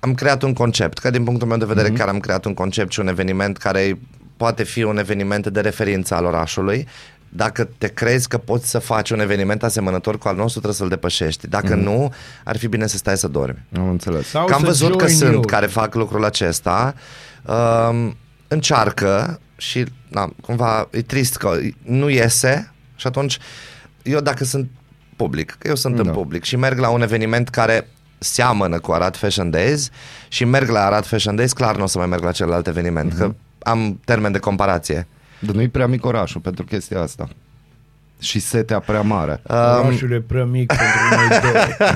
am creat un concept, că din punctul meu de vedere mm-hmm. chiar am creat un concept și un eveniment care poate fi un eveniment de referință al orașului, dacă te crezi că poți să faci un eveniment asemănător cu al nostru, trebuie să-l depășești. Dacă mm-hmm. nu, ar fi bine să stai să dormi. Am înțeles. Sau Că am să văzut că join sunt you. care fac lucrul acesta, um, încearcă și na, cumva e trist că nu iese și atunci eu dacă sunt public, că eu sunt da. Da. în public și merg la un eveniment care seamănă cu Arad Fashion Days și merg la Arad Fashion Days, clar nu o să mai merg la celălalt eveniment, mm-hmm. că am termen de comparație. Dar nu-i prea mic orașul pentru chestia asta. Și setea prea mare. Orașul e prea mic pentru noi doi.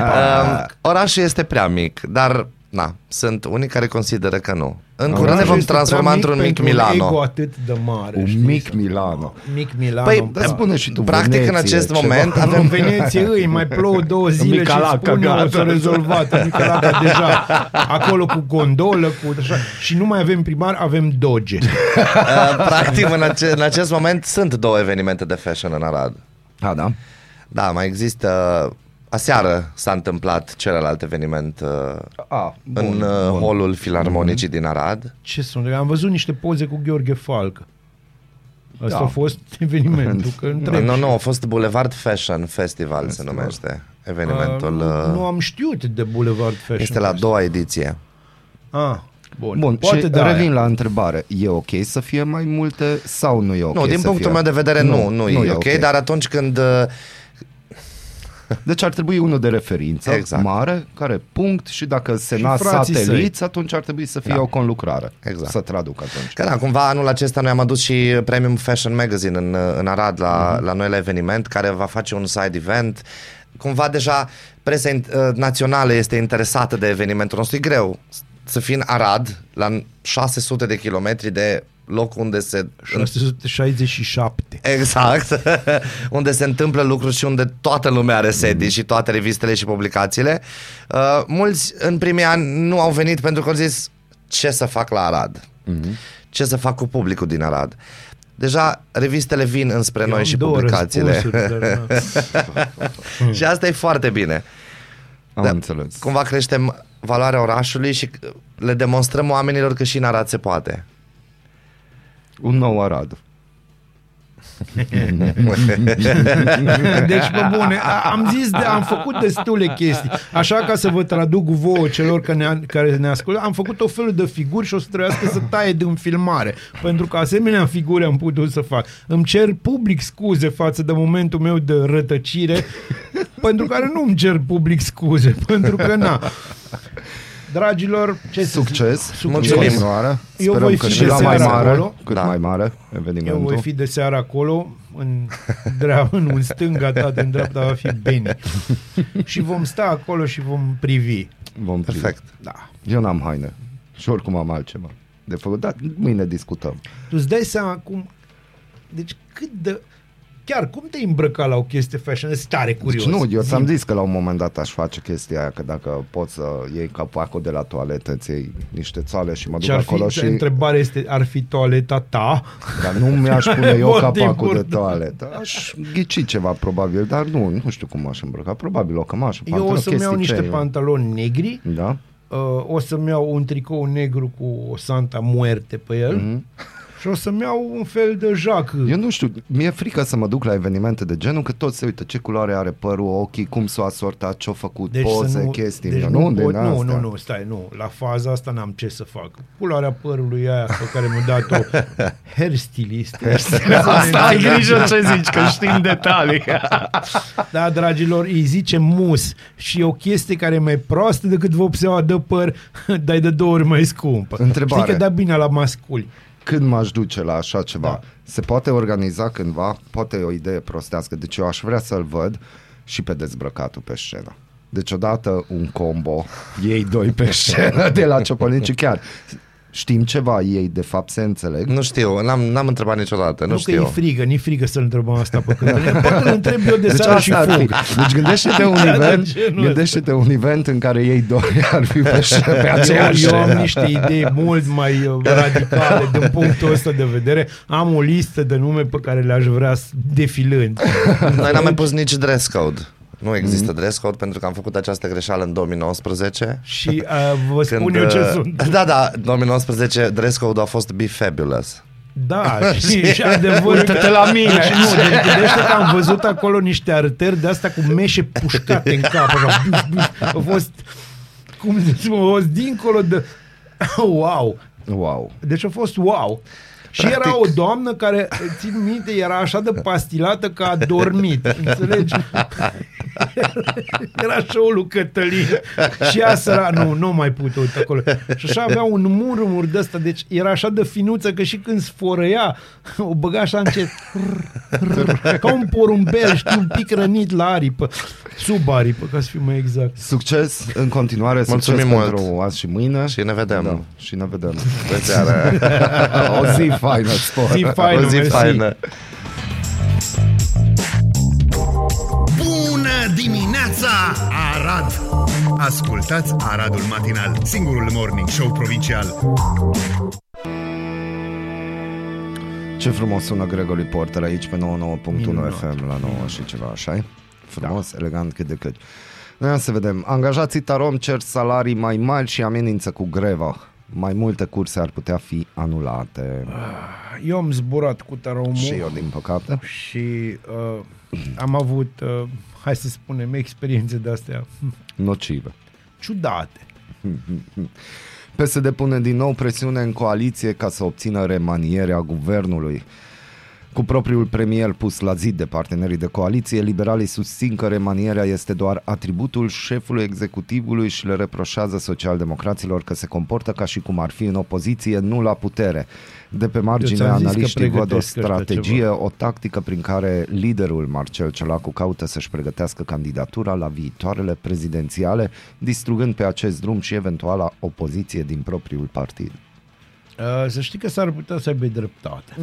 Um, orașul este prea mic, dar na, sunt unii care consideră că nu. În curând ne Orașul vom este transforma prea într-un mic pentru un Milano. ego atât de mare. Un știi, mic să- Milano. Mic Milano. Păi, Dar spune și tu Practic, în Veneție, acest ceva. moment Avem avem... în Veneție îi, mai plouă două zile Micalaca, și spune gata. o să rezolvat. În Micalaca deja acolo cu gondolă, cu așa. Și nu mai avem primar, avem doge. Uh, practic, în, ace- în acest moment sunt două evenimente de fashion în Arad. A, da? Da, mai există... Aseară s-a întâmplat celălalt eveniment uh, A, bun, în uh, bun. holul filarmonicii din Arad. Ce sunt? Am văzut niște poze cu Gheorghe Falcă. Asta Da. a fost evenimentul. Că întreb Nu, și- nu, a fost Boulevard Fashion Festival, se numește evenimentul. Uh, uh, nu am știut de Boulevard Fashion. Este la a Fest. doua ediție. Ah, bun. Bun, Poate și de aia. revin la întrebare. E ok să fie mai multe sau nu e ok nu, din să punctul fie? meu de vedere nu, nu, e, ok, dar atunci când uh, Deci ar trebui unul de referință Exact. mare, care punct și dacă se Și nasc frații sateliți, atunci ar trebui să fie Da. o conlucrare. Exact. Să traduc atunci. Că da, cumva anul acesta noi am adus și Premium Fashion Magazine în, în Arad la, la noi la eveniment, care va face un side event. Cumva deja presa in- uh, națională este interesată de evenimentul nostru. E greu să fii în Arad, la 600 de kilometri de loc unde se 667. Exact. unde se întâmplă lucruri și unde toată lumea are sedii și toate revistele și publicațiile. Uh, mulți în primii ani nu au venit pentru că au zis ce să fac la Arad. Ce să fac cu publicul din Arad. Deja revistele vin înspre Eu noi am și două publicațiile. răspunsuri, dar, da. și asta e foarte bine. Am Da. înțeles. Cumva creștem valoarea orașului și le demonstrăm oamenilor că și în Arad se poate. Un nou Arad. Deci, pe bune, a- am zis, de, am făcut destule chestii. Așa ca să vă traduc vouă celor că ne, care ne ascultă, am făcut o felul de figuri și o să trebuiască să taie din filmare. Pentru că asemenea figuri am putut să fac. Îmi cer public scuze față de momentul meu de rătăcire, pentru care nu îmi cer public scuze, pentru că na. Dragilor, ce să zic? Succes. Succes. Mulțumim. În continuare. Eu Sperăm voi că fi și de la mai seară mare, acolo. cât Da. mai mare Eu evenimentul. voi fi de seară acolo, în, dreapta, în un stânga, tată, în dreapta va fi Beni. și vom sta acolo și vom privi. Vom privi. Perfect. Da. Eu n-am haine. Și oricum am altceva de făcut, dar mâine discutăm. Tu îți dai seama cum... Deci cât de... Chiar, cum te-ai îmbrăcat la o chestie fashion? Sunt tare curios. Deci nu, eu ți-am Zi. zis că la un moment dat aș face chestia aia, că dacă poți să iei capacul de la toaletă, îți iei niște țoale și mă duc Ce ar fi, acolo și... întrebarea este, ar fi toaleta ta? Dar nu mi-aș pune eu Foarte capacul important. de toaletă. Aș ghici ceva probabil, dar nu, nu știu cum aș îmbrăca. Probabil o cămașă, Eu o pantaloni, să-mi iau chestii niște ce- pantaloni negri, Da? uh, o să-mi iau un tricou negru cu o Santa Muerte pe el Mhm. Și o să-mi iau un fel de jac. Eu nu știu, mi-e frică să mă duc la evenimente de genul, că toți se uită ce culoare are părul, ochii, cum s-a asortat, ce-a făcut, Deci poze, să nu, chestii. deci eu nu, nu, din pot, nu, astea. nu, nu, stai, nu. La faza asta n-am ce să fac. Culoarea părului aia pe care mi-a dat-o hairstylist. Asta ai grijă ce zici, că știm detalii. Da, dragilor, îi zice mus și e o chestie care e mai proastă decât vopseaua de păr, dar e de două ori mai scumpă. Întrebare. Știi că da bine la masculi. Când m-aș duce la așa ceva? Da. Se poate organiza cândva, poate e o idee prostească, deci eu aș vrea să-l văd și pe dezbrăcatul pe scenă. Deci odată un combo, ei doi pe scenă de la Ciopălin chiar știm ceva, ei de fapt se înțeleg. Nu știu, n-am, n-am întrebat niciodată, nu, Nu, că știu. e frigă, ni frică să-l întrebăm asta pe Cătălin. Poate îl întreb eu de Deci seară și asta ar fi. fug. Deci gândește-te un Da, event, de genul gândește-te un event în care ei doi ar fi pe, scenă, pe aceeași Eu, eu am scenă. niște idei mult mai uh, radicale din punctul ăsta de vedere. Am o listă de nume pe care le-aș vrea s- defilând. Noi n-am mai pus nici dress code. Nu există dress code pentru că am făcut această greșeală în 2019. Și uh, vă spun eu ce uh, sunt. Da, da, 2019 dress code a fost Be Fabulous. Da, și, și adevărul Uită-te la mine. Deci nu, deci gândește că am văzut acolo niște arteri de asta cu meșe pușcate în cap. Așa, buf, buf. A fost, cum să spun, a fost dincolo de... Wow! Wow. Deci a fost wow. Și era o doamnă care, țin minte, era așa de pastilată că a dormit. Înțelegi? Era show-ul lui Cătălin. Și ea săra, nu, nu mai putut acolo. Și așa avea un murmur de ăsta, deci era așa de finuță că și când sfărăia, o băga așa încet. Ca un porumbel, știi, un pic rănit la aripă. Sub aripă, ca să fiu mai exact. Succes în continuare, succes Mulțumim pentru mult. azi și mâine. Și ne vedem. Da, și ne vedem. Pe seară. o zi faină, îți spun. Zi faină, o zi mersi. faină. Bună dimineața, Arad! Ascultați Aradul Matinal, singurul morning show provincial. Ce frumos sună Gregory Porter aici pe 99.1 Minunat. FM la 9 și ceva, așa Frumos, da. elegant cât de cât. Noi să vedem. Angajații Tarom cer salarii mai mari și amenință cu greva. Mai multe curse ar putea fi anulate. Eu am zburat cu taromul Și eu, din păcate. și uh, am avut, uh, hai să spunem, experiențe de-astea Nocive. ciudate. PSD pune din nou presiune în coaliție ca să obțină remanierea guvernului. Cu propriul premier pus la zid de partenerii de coaliție, liberalii susțin că remanierea este doar atributul șefului executivului și le reproșează socialdemocraților că se comportă ca și cum ar fi în opoziție, nu la putere. De pe margine, ți-am zis că analiștii văd o pregătesc ăștia strategie, ceva. o tactică prin care liderul Marcel Ciolacu caută să-și pregătească candidatura la viitoarele prezidențiale, distrugând pe acest drum și eventuala opoziție din propriul partid. Uh, să știi că s-ar putea să aibă dreptate.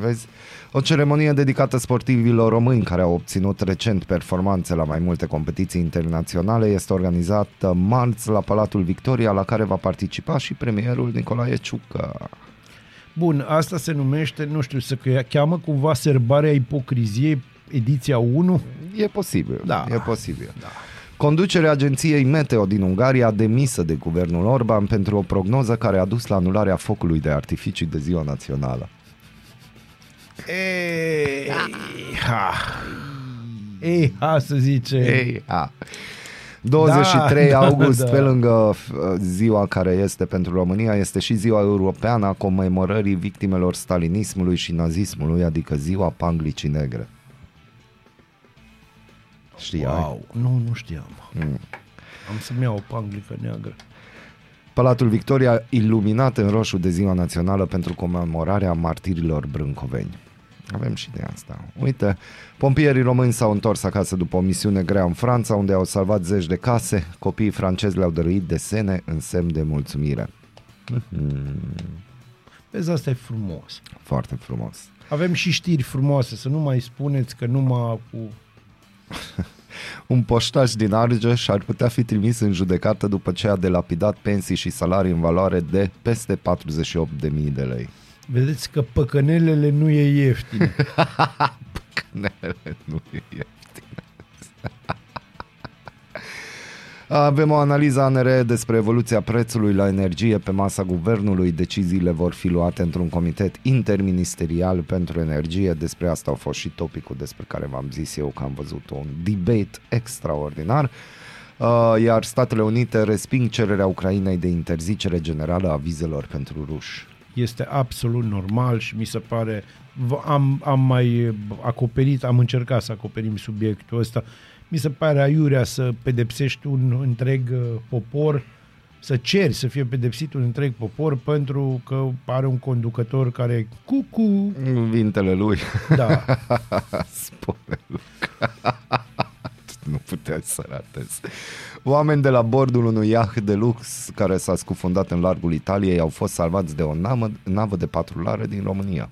Vezi? O ceremonie dedicată sportivilor români care au obținut recent performanțe la mai multe competiții internaționale este organizată marți la Palatul Victoria, la care va participa și premierul Nicolae Ciucă. Bun, asta se numește, nu știu, să că- cheamă cumva serbarea ipocriziei ediția 1. E posibil, Da. e posibil. Da. Conducerea agenției Meteo din Ungaria demisă de guvernul Orban pentru o prognoză care a dus la anularea focului de artificii de ziua națională. Ei, ha. Ei, ha, să zice. Ei, a. 23 Da, da, august, da. pe lângă f- ziua care este pentru România, este și ziua europeană a comemorării victimelor stalinismului și nazismului, adică ziua Panglicii Negre. Știai? Wow, nu, nu știam. Mm. Am să-mi iau o panglică neagră. Palatul Victoria iluminat în roșu de ziua națională pentru comemorarea martirilor brâncoveni. Avem și de asta. Uite, pompierii români s-au întors acasă după o misiune grea în Franța, unde au salvat zeci de case. Copiii francezi le-au dăruit desene în semn de mulțumire. Vezi, asta e frumos. Foarte frumos. Avem și știri frumoase, să nu mai spuneți că numai cu... Un poștaș din Argeș ar putea fi trimis în judecată după ce a delapidat pensii și salarii în valoare de peste 48.000 de lei. Vedeți că păcănelele nu e ieftin. nu e ieftin. Avem o analiză ANR despre evoluția prețului la energie pe masa guvernului. Deciziile vor fi luate într-un comitet interministerial pentru energie. Despre asta a fost și topicul despre care v-am zis eu că am văzut un debate extraordinar. Uh, Iar Statele Unite resping cererea Ucrainei de interzicere generală a vizelor pentru ruși. Este absolut normal și mi se pare... v- Am, am mai acoperit, am încercat să acoperim subiectul ăsta. Mi se pare aiurea să pedepsești un întreg uh, popor, să ceri să fie pedepsit un întreg popor pentru că are un conducător care cucu, Vintele lui. da, Spune Luca. nu puteai să ratezi. Oameni de la bordul unui iaht de lux care s-a scufundat în largul Italiei au fost salvați de o navă, navă de patrulare din România.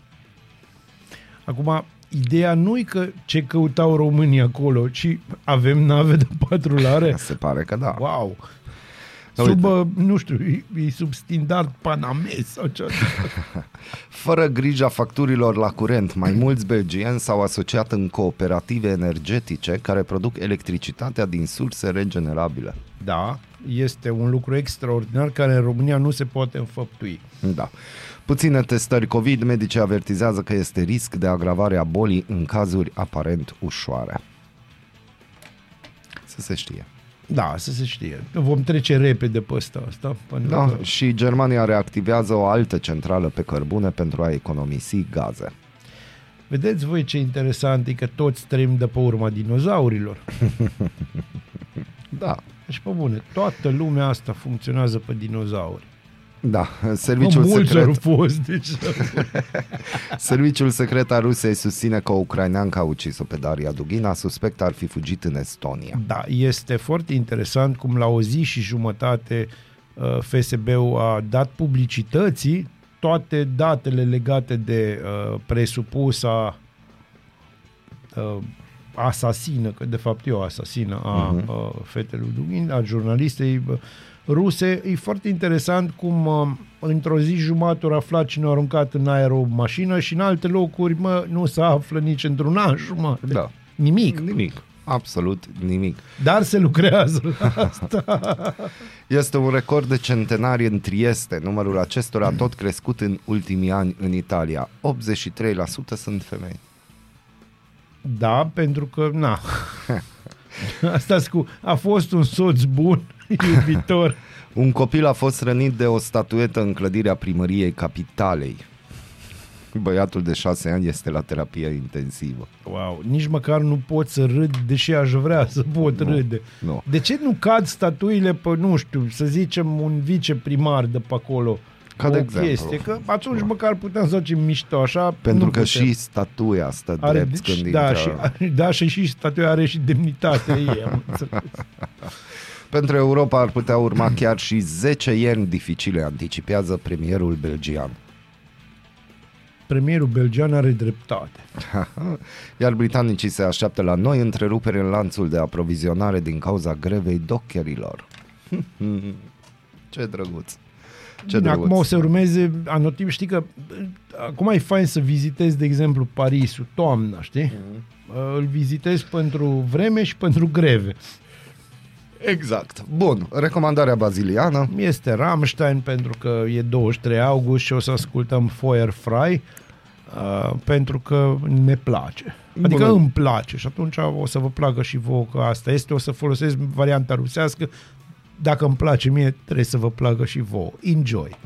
Acum, ideea nu e că ce căutau românii acolo, ci avem nave de patrulare. Se pare că da. Wow! Da, Sub, uite. uh, nu știu, e, e sub standard panamez sau ce Fără grija facturilor la curent, mai mulți belgieni s-au asociat în cooperative energetice care produc electricitatea din surse regenerabile. Da, este un lucru extraordinar care în România nu se poate înfăptui. Da. Puține testări COVID, medicii avertizează că este risc de agravare a bolii în cazuri aparent ușoare. Să se știe. Da, să se știe. Vom trece repede pe ăsta, asta, pentru Da, că și Germania reactivează o altă centrală pe cărbune pentru a economisi gaze. vedeți voi ce interesant e că toți trăim de pe urma dinozaurilor. Da, Deci, pe bune, toată lumea asta funcționează pe dinozauri. Da. Serviciul Mulți au secret, fost, deci... serviciul secret al Rusiei susține că o ucraineancă a ucis-o pe Daria Dugina, suspect ar fi fugit în Estonia. Da, este foarte interesant cum la o zi și jumătate uh, FSB-ul a dat publicității toate datele legate de uh, presupusa uh, asasină, că de fapt e o asasină a uh, fetelui Dugin, a jurnalistei uh, ruse. E foarte interesant cum uh, într-o zi jumătate au aflat cine a aruncat în aer o mașină și în alte locuri, mă, nu se află nici într-un an jumătate. Da. Nimic. Nimic. Absolut nimic. Dar se lucrează la asta. Este un record de centenari în Trieste. Numărul acestora a tot crescut în ultimii ani în Italia. 83% sunt femei. Da, pentru că, na. Asta cu, a fost un soț bun, iubitor. Un copil a fost rănit de o statuetă în clădirea primăriei capitalei. Băiatul de șase ani este la terapie intensivă. Wow, nici măcar nu pot să râd, deși aș vrea să pot Nu, râde. nu. De ce nu cad statuile pe, nu știu, să zicem, un viceprimar de pe acolo? Ca de o exemplu. chestie, că atunci măcar puteam să facem mișto, așa Pentru nu că putem. și statuia stă are, drept deci, când da, intră. și, da, și, și statuia are și demnitatea ei, am înțeles. Pentru Europa ar putea urma chiar și 10 ieni dificile, anticipează premierul belgian. Premierul belgian are dreptate. Iar britanicii se așteaptă la noi întrerupere în lanțul de aprovizionare din cauza grevei dockerilor. Ce drăguț! Ce Bine, drăguț! acum o să urmeze anotimp, știi că uh, acum e fain să vizitezi, de exemplu, Parisul, toamna, știi? Mhm. Uh, Îl vizitezi pentru vreme și pentru greve. Exact. Bun, recomandarea baziliană. Este Rammstein pentru că e 23 august și o să ascultăm Feuer Fry uh, pentru că ne place. Adică Bună. îmi place și atunci o să vă placă și vouă că asta este. O să folosesc varianta rusească. Dacă îmi place mie, trebuie să vă placă și vouă. Enjoy!